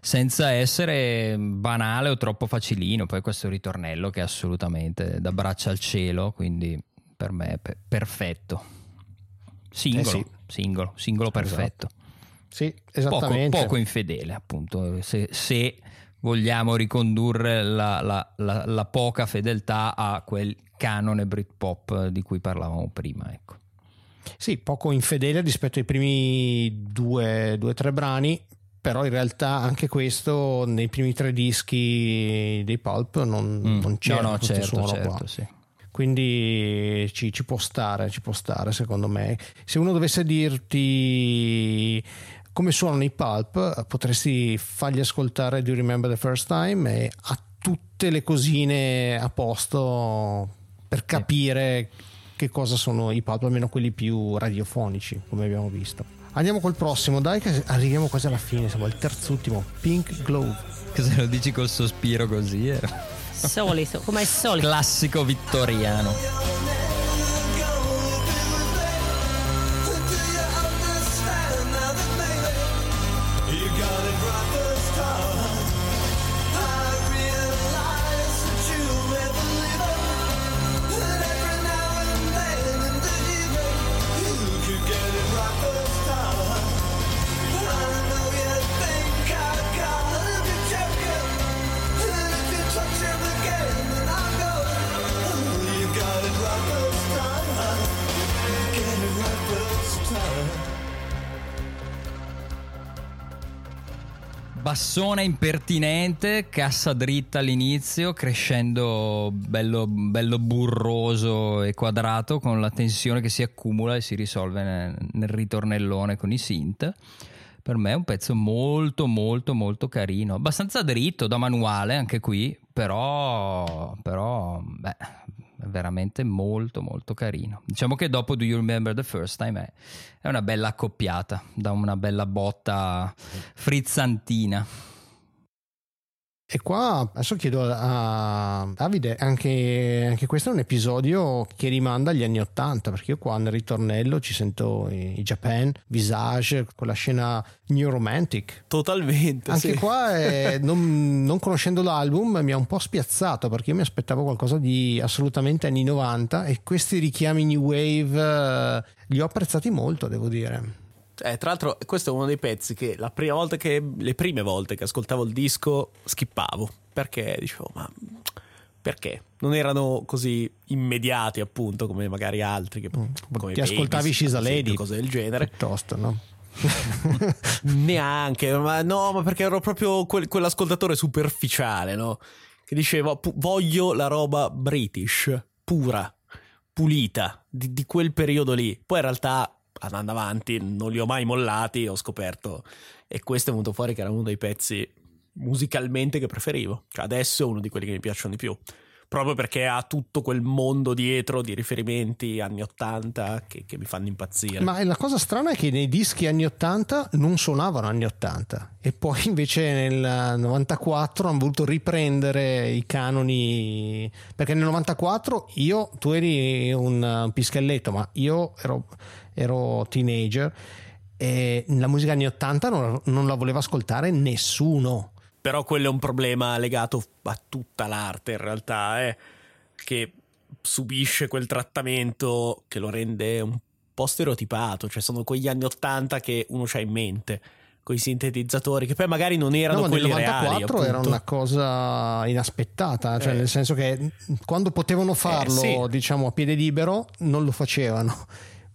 senza essere banale o troppo facilino. Poi questo ritornello che è assolutamente da braccia al cielo quindi per me è pe- perfetto singolo Eh sì. singolo singolo perfetto Sì, poco, esattamente. poco infedele appunto se, se vogliamo ricondurre la, la- la- la poca fedeltà a quel canone Britpop di cui parlavamo prima ecco Sì, poco infedele rispetto ai primi due o tre brani, però in realtà anche questo nei primi tre dischi dei Pulp non, Mm. non c'era no no certo certo sì. Quindi ci, ci può stare, ci può stare secondo me. Se uno dovesse dirti come suonano i Pulp, potresti fargli ascoltare Do You Remember the First Time e ha tutte le cosine a posto per capire che cosa sono i Pulp, almeno quelli più radiofonici, come abbiamo visto. Andiamo col prossimo, dai che arriviamo quasi alla fine, siamo al terzultimo, Pink Glove. che se lo dici col sospiro così è solito come al solito. Classico vittoriano bassone impertinente, cassa dritta all'inizio, crescendo bello, bello burroso e quadrato con la tensione che si accumula e si risolve nel, nel ritornellone con i synth. Per me è un pezzo molto molto molto carino, abbastanza dritto da manuale anche qui, però, però beh, veramente molto molto carino. Diciamo che dopo Do You Remember the First Time è, è una bella accoppiata, da una bella botta frizzantina. E qua adesso chiedo a Davide, anche, anche questo è un episodio che rimanda agli anni Ottanta, perché io qua nel ritornello ci sento i, Japan, Visage, quella scena New Romantic. Totalmente. Anche sì. qua, eh, non, non conoscendo l'album, mi ha un po' spiazzato perché io mi aspettavo qualcosa di assolutamente anni 90 e questi richiami New Wave eh, li ho apprezzati molto, devo dire. Eh, tra l'altro, questo è uno dei pezzi che la prima volta che le prime volte che ascoltavo il disco skippavo perché dicevo, ma perché? Non erano così immediati, appunto, come magari altri che come Mm, Ti ascoltavi Babies, She's a ad esempio, Lady. cose del genere. Piuttosto, no? Neanche, ma no, ma perché ero proprio quel- quell'ascoltatore superficiale, no? Che diceva "Pu- voglio la roba british, pura, pulita, di, di quel periodo lì. Poi in realtà, andando avanti, non li ho mai mollati, ho scoperto, e questo è venuto fuori che era uno dei pezzi musicalmente che preferivo. Cioè adesso è uno di quelli che mi piacciono di più. Proprio perché ha tutto quel mondo dietro di riferimenti anni 80 che, che mi fanno impazzire. Ma la cosa strana è che nei dischi anni 80 non suonavano anni 80 e poi invece nel 94 hanno voluto riprendere i canoni perché nel 94 io, tu eri un, un pischelletto ma io ero, ero teenager e la musica anni 80 non, non la voleva ascoltare nessuno. Però quello è un problema legato a tutta l'arte in realtà, eh, che subisce quel trattamento che lo rende un po' stereotipato, cioè sono quegli anni 80 che uno c'ha in mente, con i sintetizzatori che poi magari non erano No, ma nel quelli reali. 94 era una cosa inaspettata, cioè Eh. nel senso che quando potevano farlo, sì. diciamo a piede libero, non lo facevano.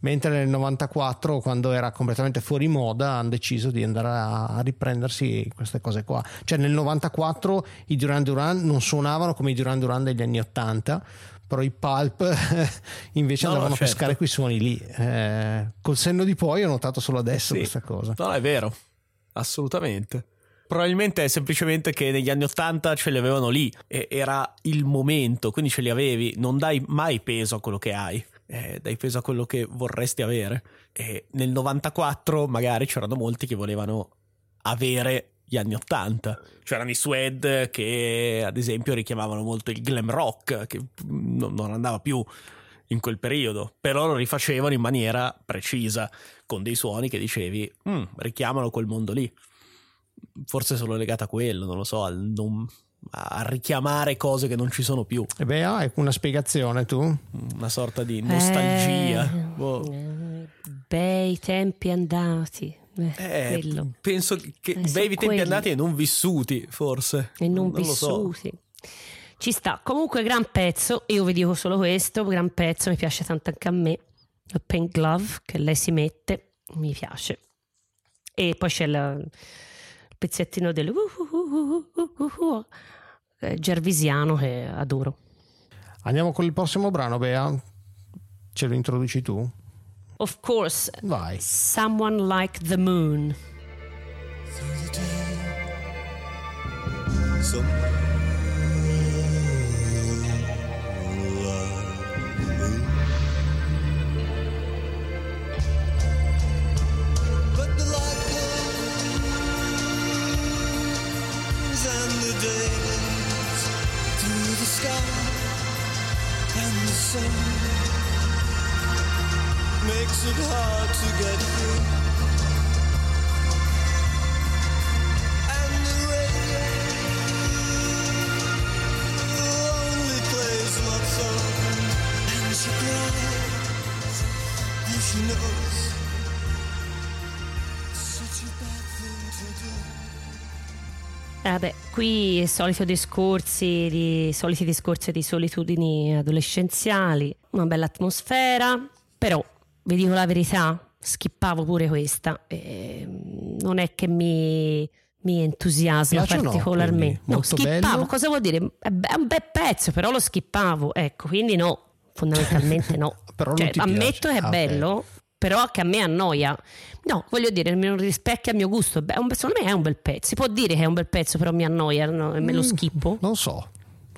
Mentre nel 94, quando era completamente fuori moda, hanno deciso di andare a, a riprendersi queste cose qua. Cioè nel 94 i Duran Duran non suonavano come i Duran Duran degli anni 80, però i Pulp invece No, no, andavano a certo. pescare quei suoni lì. Eh, col senno di poi ho notato solo adesso Sì. questa cosa. No, è vero, assolutamente. Probabilmente è semplicemente che negli anni 80 ce li avevano lì, e era il momento, quindi ce li avevi, non dai mai peso a quello che hai, eh, dai peso a quello che vorresti avere. E nel 94 magari c'erano molti che volevano avere gli anni 80. C'erano i Sued che ad esempio richiamavano molto il glam rock, che non non andava più in quel periodo, però lo rifacevano in maniera precisa, con dei suoni che dicevi, "Mm, richiamano quel mondo lì. Forse solo legato a quello, non lo so, al non- a richiamare cose che non ci sono più, E beh, hai una spiegazione tu? una sorta di nostalgia. Eh, Boh. eh, bei tempi andati. Eh, Eh, penso che Eh, bei tempi quelli. andati e non vissuti, forse. e non, lo so. vissuti. Ci sta. Comunque, gran pezzo. Io vi dico solo questo: gran pezzo, mi piace tanto anche a me. Il pink glove che lei si mette, mi piace. E poi c'è la- il pezzettino del eh, Gervisiano che adoro. Andiamo con il prossimo brano, Bea. Ce lo introduci tu? Of course, Vai. Someone Like the Moon. through the day. Day sun makes it hard to get through. And the radio only plays love songs And she cries And she knows Eh, vabbè, qui solito discorsi di, soliti discorsi di solitudini adolescenziali, una bella atmosfera, però vi dico la verità, skippavo pure questa. e, mm, non è che mi, mi entusiasma Piace no, particolarmente. quindi? Molto skippavo, bello? cosa vuol dire? È un bel pezzo, però lo skippavo, ecco, quindi no, fondamentalmente no. Cioè, ammetto piace. che è Ah, bello, però che a me annoia. No, voglio dire, non rispecchia il mio gusto. Beh, un- secondo me è un bel pezzo. Si può dire che è un bel pezzo, però mi annoia no? e me Mm. lo schippo. Non so.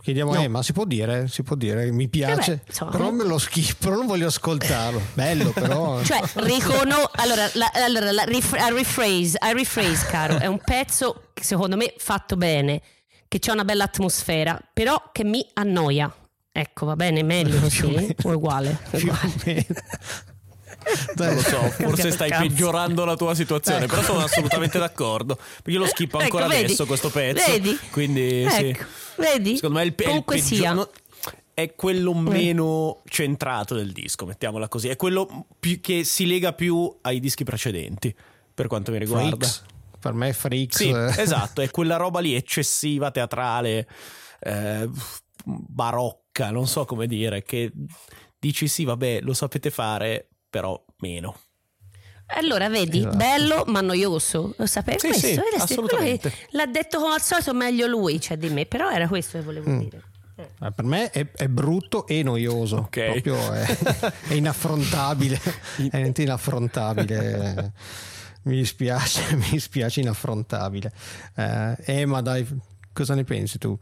Chiediamo No. a Emma, si può dire? Si può dire, mi piace, Eh beh, però me lo schippo, non voglio ascoltarlo. Bello però. Cioè, ricono- allora, la, allora la rif- a rephrase, a rephrase, caro, è un pezzo che secondo me fatto bene, che c'ha una bella atmosfera, però che mi annoia. Ecco, va bene, meglio Più o uguale? Uguale. Non lo so, forse stai Cazzo. peggiorando la tua situazione, Ecco. però sono assolutamente d'accordo. Perché io lo schippo ancora Ecco, vedi? adesso questo pezzo. Vedi? Quindi sì. Ecco, vedi? Secondo me è il, pe- il peggior- sia. È quello meno centrato del disco, mettiamola così. È quello più- che si lega più ai dischi precedenti, per quanto mi riguarda. Freaks. Per me Freaks. Sì, eh, esatto, è quella roba lì eccessiva, teatrale, eh, barocca, non so come dire, che dici sì, vabbè, lo sapete fare, però meno. Allora, vedi, Esatto. bello ma noioso. Lo sapevi Sì, questo? sì, assolutamente. L'ha detto come al solito meglio lui, cioè di me, però era questo che volevo Mm. dire. eh, per me è, è brutto e noioso. Ok. Proprio è, è inaffrontabile. È inaffrontabile. Mi dispiace, mi dispiace inaffrontabile. Eh, Emma, dai, cosa ne pensi tu?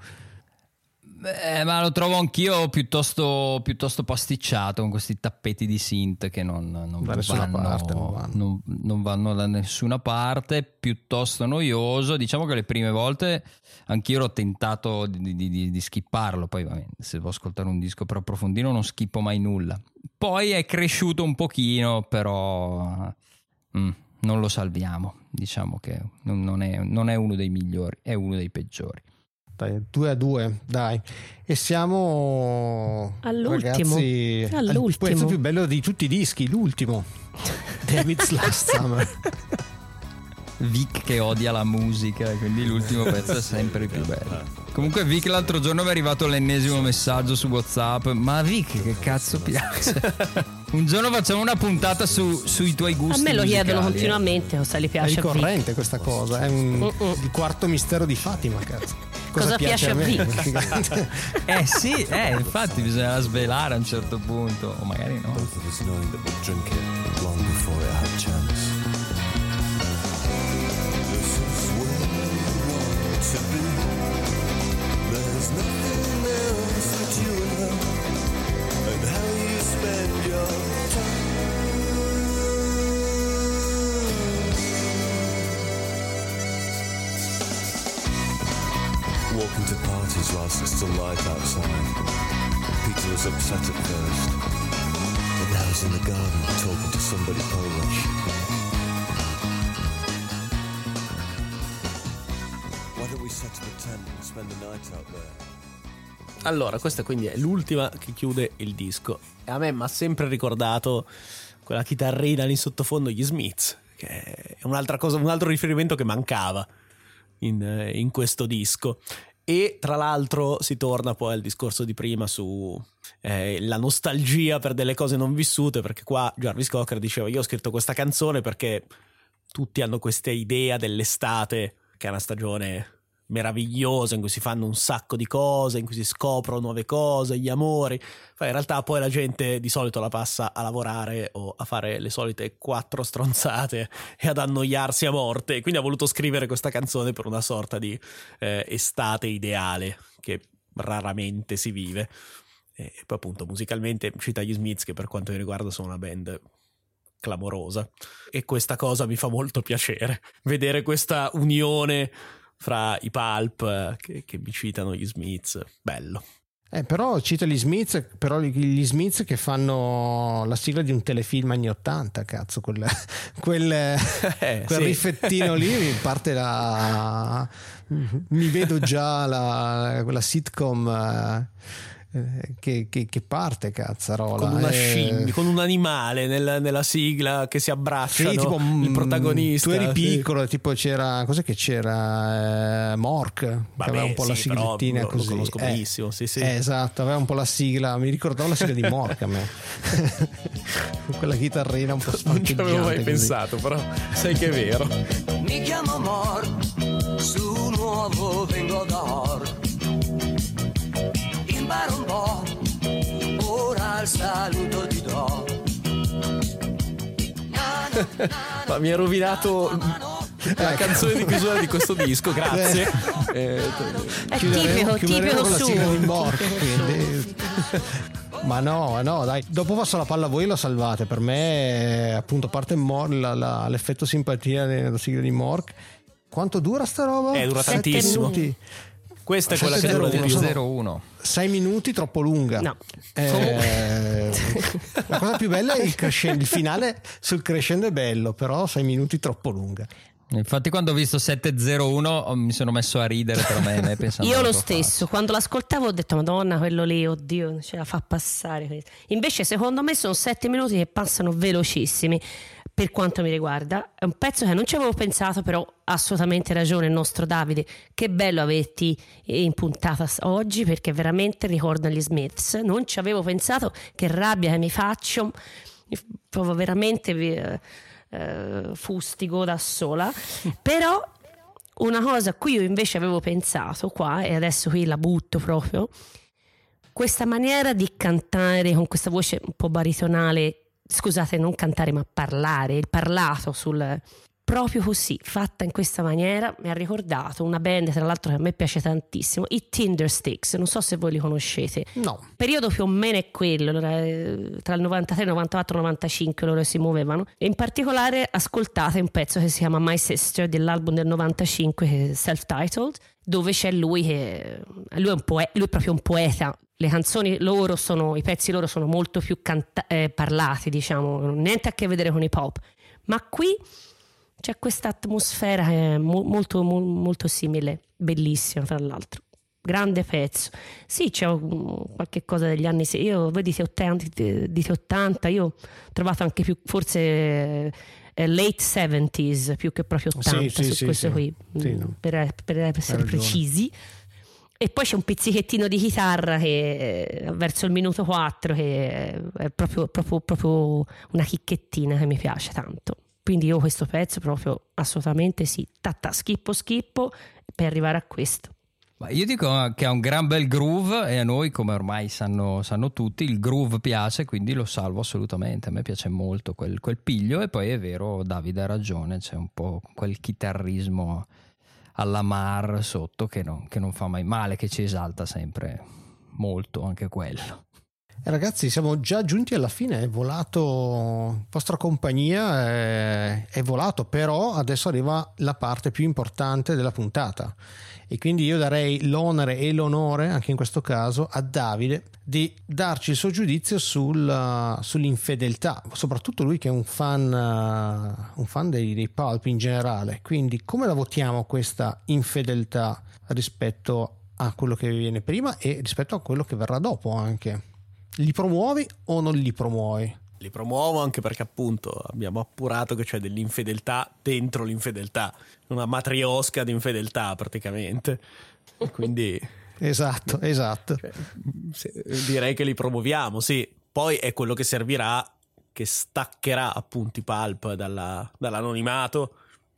Eh, ma lo trovo anch'io piuttosto, piuttosto pasticciato con questi tappeti di synth che non, non Da vanno, parte, non vanno. non- vanno da nessuna parte, piuttosto noioso. Diciamo che le prime volte anch'io ero tentato di, di- di- di skipparlo, poi vabbè, se devo ascoltare un disco per approfondire non skippo mai nulla. Poi è cresciuto un pochino, però mm, non lo salviamo. Diciamo che non è- non è uno dei migliori, è uno dei peggiori. Dai, due a due, dai. E siamo All'ultimo. ragazzi, al All'ultimo. pezzo più bello di tutti i dischi, l'ultimo. David's Last Summer. Vic che odia la musica, quindi l'ultimo pezzo è sempre il più bello. Comunque Vic l'altro giorno mi è arrivato l'ennesimo messaggio su Whatsapp, ma Vic che cazzo piace? Un giorno facciamo una puntata su- sui tuoi gusti A me lo musicali, chiedono eh. continuamente cosa gli È piace a Vic. ricorrente questa cosa, è un- il quarto mistero di Fatima, cazzo. Cosa piace a me? Eh sì, eh, infatti bisogna svelare a un certo punto, o magari no. Light outside. Peter was upset at first. But now he's in the garden talking to somebody Polish. Why don't we set up a tent and spend the night out there? Allora, questa quindi è l'ultima che chiude il disco. E a me mi ha sempre ricordato quella chitarrina lì in sottofondo, gli Smiths, che è cosa, un altro riferimento che mancava in, eh, in questo disco. E tra l'altro si torna poi al discorso di prima su eh, la nostalgia per delle cose non vissute, perché qua Jarvis Cocker diceva io ho scritto questa canzone perché tutti hanno questa idea dell'estate, che è una stagione meravigliosa in cui si fanno un sacco di cose, in cui si scoprono nuove cose, gli amori. In realtà poi la gente di solito la passa a lavorare o a fare le solite quattro stronzate e ad annoiarsi a morte. Quindi ha voluto scrivere questa canzone per una sorta di eh, estate ideale che raramente si vive. E poi appunto musicalmente cita gli Smiths che per quanto mi riguarda sono una band clamorosa e questa cosa mi fa molto piacere vedere questa unione fra i Pulp eh, che, che mi citano gli Smiths bello Eh, però cita gli Smiths, però gli- Smiths che fanno la sigla di un telefilm anni 80, cazzo, quel, quel, Eh, quel sì. riflettino lì mi parte la... mi vedo già la, quella sitcom Eh, che, che- che parte cazzarola Con una eh. scimmia, con un animale nel- nella sigla che si abbracciano. Sì, tipo, il mm, protagonista. Tu eri sì. piccolo, tipo c'era. Cos'è che c'era? Eh, Mork. che Vabbè, aveva un po' la sì, però siglettina lo- lo così. conosco Eh, benissimo, sì, sì. eh, esatto, aveva un po' la sigla. Mi ricordavo la sigla di Mork a me. Quella chitarrina un po' Non ci avevo mai così. pensato, però sai che è vero. Mi chiamo Mor, su nuovo vengo da Or. Imparo un po', ora il saluto ti do. Ma mi ha rovinato la canzone di chiusura di questo disco, grazie. Eh, È Chiuderemo- tipico, chiuderemo tipico di su. Mork. quindi- Ma no, ma no, dai. Dopo passo la palla a voi e la salvate. Per me, eh, appunto, a parte Mor- la- la- l'effetto simpatia della sigla di Mork. Quanto dura sta roba? Eh, dura Sette tantissimo. minuti. Questa è quella che 7-0-1, dura di più. sono- 0-1. Sei minuti troppo lunga. No. Eh, la cosa più bella è il, crescendo, il finale sul crescendo è bello, però sei minuti troppo lunga. Infatti, quando ho visto 7-0-1 oh, mi sono messo a ridere per me. Io lo stesso, quando l'ascoltavo ho detto Madonna, quello lì, oddio, non ce la fa passare. questo." Invece secondo me sono sette minuti che passano velocissimi per quanto mi riguarda. È un pezzo che non ci avevo pensato, però ha assolutamente ragione il nostro Davide. Che bello averti in puntata oggi perché veramente ricorda gli Smiths. Non ci avevo pensato, che rabbia che mi faccio. Provo veramente eh, eh, fustigo da sola. Però una cosa a cui io invece avevo pensato qua, e adesso qui la butto proprio, questa maniera di cantare con questa voce un po' baritonale, scusate, non cantare ma parlare, il parlato sul... Proprio così, fatta in questa maniera, mi ha ricordato una band, tra l'altro che a me piace tantissimo, i Tinder Sticks, non so se voi li conoscete. No, periodo più o meno è quello, eh, tra il 93, 94, 95 loro si muovevano. E in particolare ascoltate un pezzo che si chiama My Sister dell'album del 95, che è self-titled, dove c'è lui che lui è, un poe- lui è proprio un poeta. Le canzoni loro sono, i pezzi loro sono molto più canta- eh, parlati, diciamo, niente a che vedere con i pop. Ma qui c'è questa atmosfera è mo- molto, mo- molto simile, bellissima tra l'altro. Grande pezzo. Sì, c'è um, qualche cosa degli anni. Io, voi dite 80, dite 80, io ho trovato anche più, forse eh, late 70s più che proprio 80 Sì, su sì, questo sì. qui, no. per, per essere ragione. precisi. E poi c'è un pizzichettino di chitarra che eh, verso il minuto 4 che è proprio, proprio, proprio una chicchettina che mi piace tanto. Quindi io questo pezzo proprio assolutamente sì, tatta schippo schippo per arrivare a questo. Ma io dico che ha un gran bel groove e a noi, come ormai sanno, sanno tutti, il groove piace, quindi lo salvo assolutamente. A me piace molto quel, quel piglio e poi è vero, Davide ha ragione, c'è un po' quel chitarrismo alla Mar sotto che, no- che non fa mai male, che ci esalta sempre molto anche quello. Eh, ragazzi, siamo già giunti alla fine. È volato, vostra compagnia è, è volato, però adesso arriva la parte più importante della puntata. E quindi io darei l'onere e l'onore, anche in questo caso, a Davide di darci il suo giudizio sul- sull'infedeltà, soprattutto lui che è un fan, eh, un fan dei, dei pulp in generale. Quindi, come la votiamo questa infedeltà rispetto a quello che viene prima e rispetto a quello che verrà dopo anche? Li promuovi o non li promuovi? Li promuovo anche perché appunto abbiamo appurato che c'è dell'infedeltà dentro l'infedeltà, una matriosca di infedeltà praticamente. Quindi Esatto, esatto. cioè, direi che li promuoviamo, sì. Poi è quello che servirà, che staccherà appunto i pulp dalla- dall'anonimato,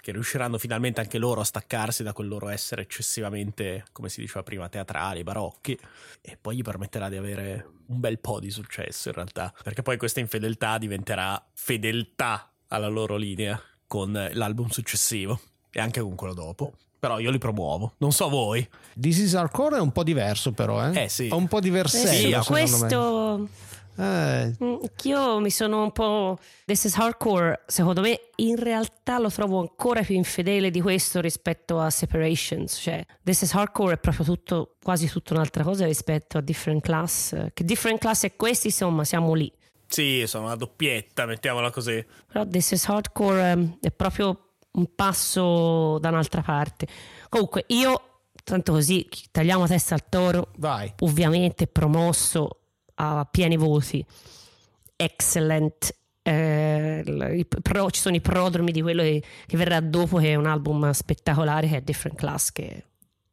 che riusciranno finalmente anche loro a staccarsi da quel loro essere eccessivamente, come si diceva prima, teatrali, barocchi, e poi gli permetterà di avere un bel po' di successo in realtà, perché poi questa infedeltà diventerà fedeltà alla loro linea con l'album successivo e anche con quello dopo. Però io li promuovo, non so voi. This is Hardcore è un po' diverso però, eh? Eh, sì. È un po' Eh diversetto, sì, questo me. Eh, Mm, Anch'io mi sono un po'. This is hardcore, secondo me, in realtà lo trovo ancora più infedele di questo rispetto a Separations. Cioè, This is hardcore è proprio tutto, quasi tutta un'altra cosa rispetto a Different Class. Che Different Class e questi, insomma, siamo lì. Sì, sono una doppietta, mettiamola così. Però This is hardcore ehm, è proprio un passo da un'altra parte. Comunque, io tanto così tagliamo la testa al toro, Vai. ovviamente promosso a pieni voti, excellent. eh, pro- ci sono i prodromi di quello che, che verrà dopo, che è un album spettacolare, che è Different Class, che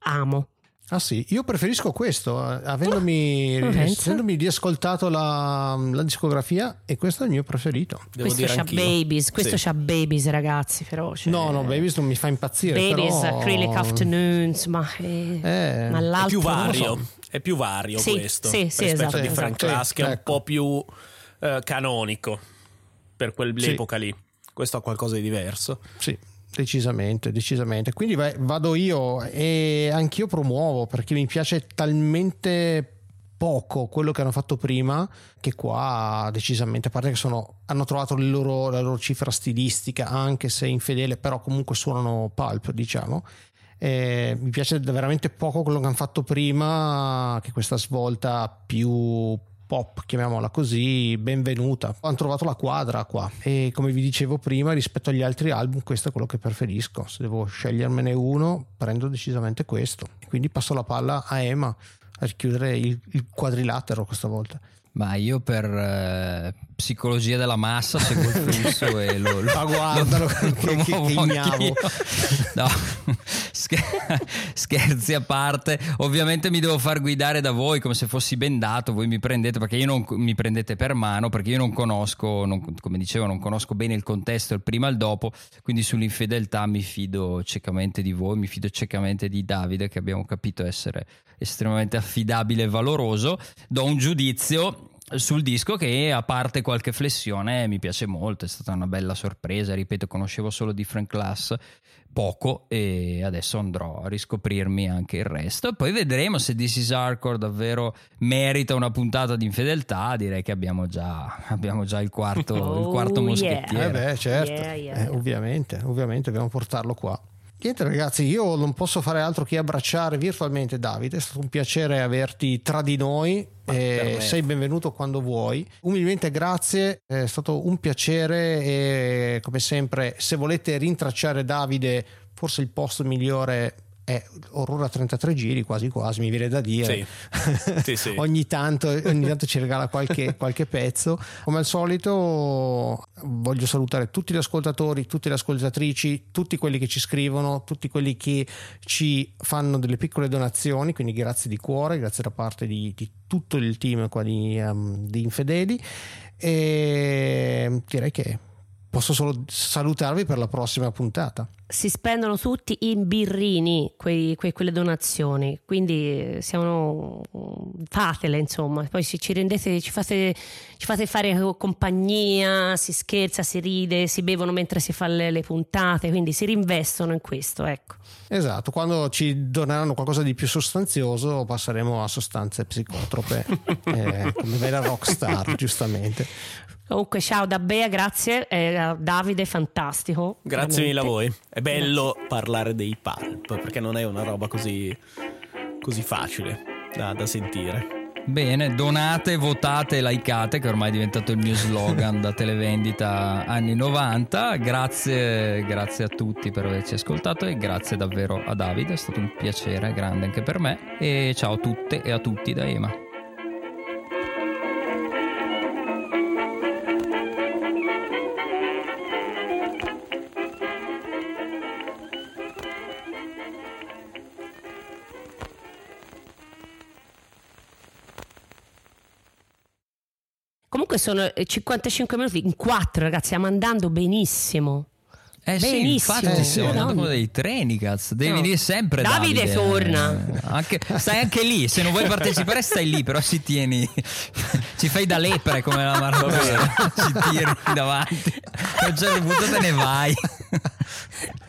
amo. Ah sì, io preferisco questo, eh, avendomi, Ah, essendomi riascoltato la, la discografia e questo è il mio preferito. Devo questo c'ha anch'io. Babies, questo Sì. c'ha Babies ragazzi, feroce. No, no, Babies non mi fa impazzire. Babies, però... Acrylic Afternoons, ma, eh, Eh, ma È l'altro più non lo so. vario, è più vario Sì, questo sì, sì, rispetto esatto, a Different esatto. Class che è un Ecco. po' più eh, canonico per quell'epoca lì. Questo ha qualcosa di diverso. Sì, decisamente, decisamente. Quindi vai- vado io e anch'io promuovo perché mi piace talmente poco quello che hanno fatto prima che qua decisamente a parte che sono, hanno trovato loro- la loro cifra stilistica anche se infedele però comunque suonano pulp diciamo Eh, mi piace veramente poco quello che hanno fatto prima che questa svolta più pop chiamiamola così benvenuta. Hanno trovato la quadra qua. E come vi dicevo prima rispetto agli altri album questo è quello che preferisco. Se devo scegliermene uno prendo decisamente questo. Quindi passo la palla a Emma a chiudere il, il quadrilatero questa volta Ma io per eh, psicologia della massa seguo il flusso e lo, lo, Ah, guardalo, lo che- che- promuovo che anch'io. No, scher- scherzi a parte. Ovviamente mi devo far guidare da voi come se fossi bendato. Voi mi prendete perché io non mi prendete per mano perché io non conosco, non- come dicevo, non conosco bene il contesto, il prima e il dopo. Quindi sull'infedeltà mi fido ciecamente di voi, mi fido ciecamente di Davide che abbiamo capito essere estremamente affidabile e valoroso. Do un giudizio sul disco che a parte qualche flessione mi piace molto, è stata una bella sorpresa, ripeto, conoscevo solo Different Class poco e adesso andrò a riscoprirmi anche il resto e poi vedremo se This is Hardcore davvero merita una puntata di infedeltà, direi che abbiamo già, abbiamo già il quarto, il Oh, quarto yeah. moschettiere. Eh beh, certo, Yeah, yeah, Eh, ovviamente, ovviamente dobbiamo portarlo qua. Niente ragazzi, io non posso fare altro che abbracciare virtualmente Davide, è stato un piacere averti tra di noi, eh, sei benvenuto quando vuoi. Umilmente grazie, è stato un piacere e come sempre se volete rintracciare Davide forse il posto migliore è Aurora 33 giri, quasi quasi mi viene da dire. Sì. Sì, sì. ogni, tanto, ogni tanto ci regala qualche, qualche pezzo. Come al solito, voglio salutare tutti gli ascoltatori, tutte le ascoltatrici, tutti quelli che ci scrivono, tutti quelli che ci fanno delle piccole donazioni. Quindi, grazie di cuore, grazie da parte di, di tutto il team qua di, um, di Infedeli. E direi che posso solo salutarvi per la prossima puntata. Si spendono tutti in birrini quei- quei- quelle donazioni, quindi eh, siamo fatele insomma, poi ci, ci rendete, ci fate, ci fate fare compagnia, si scherza, si ride, si bevono mentre si fa le, le puntate, quindi si rinvestono in questo, ecco. Esatto, quando ci doneranno qualcosa di più sostanzioso passeremo a sostanze psicotrope, eh, come vera rockstar, giustamente. Comunque ciao da Bea, grazie, eh, Davide fantastico. Grazie mille a veramente. voi. È bello parlare dei pulp perché non è una roba così, così facile da, da sentire. Bene, donate, votate, likeate, che ormai è diventato il mio slogan da televendita anni 90. Grazie, grazie a tutti per averci ascoltato e grazie davvero a Davide, è stato un piacere grande anche per me. E ciao a tutte e a tutti da Ema. Comunque sono eh, 55 minuti in 4 ragazzi, stiamo andando benissimo. Eh sì, Benissimo. infatti Eh, stiamo sì. andando come dei treni, cazzo. Devi No. venire sempre Davide Davide. torna. Eh, Anche, stai anche lì, se non vuoi partecipare stai lì, però ci tieni. Ci fai da lepre come la maratona. ci tiri davanti. A un certo punto te ne vai.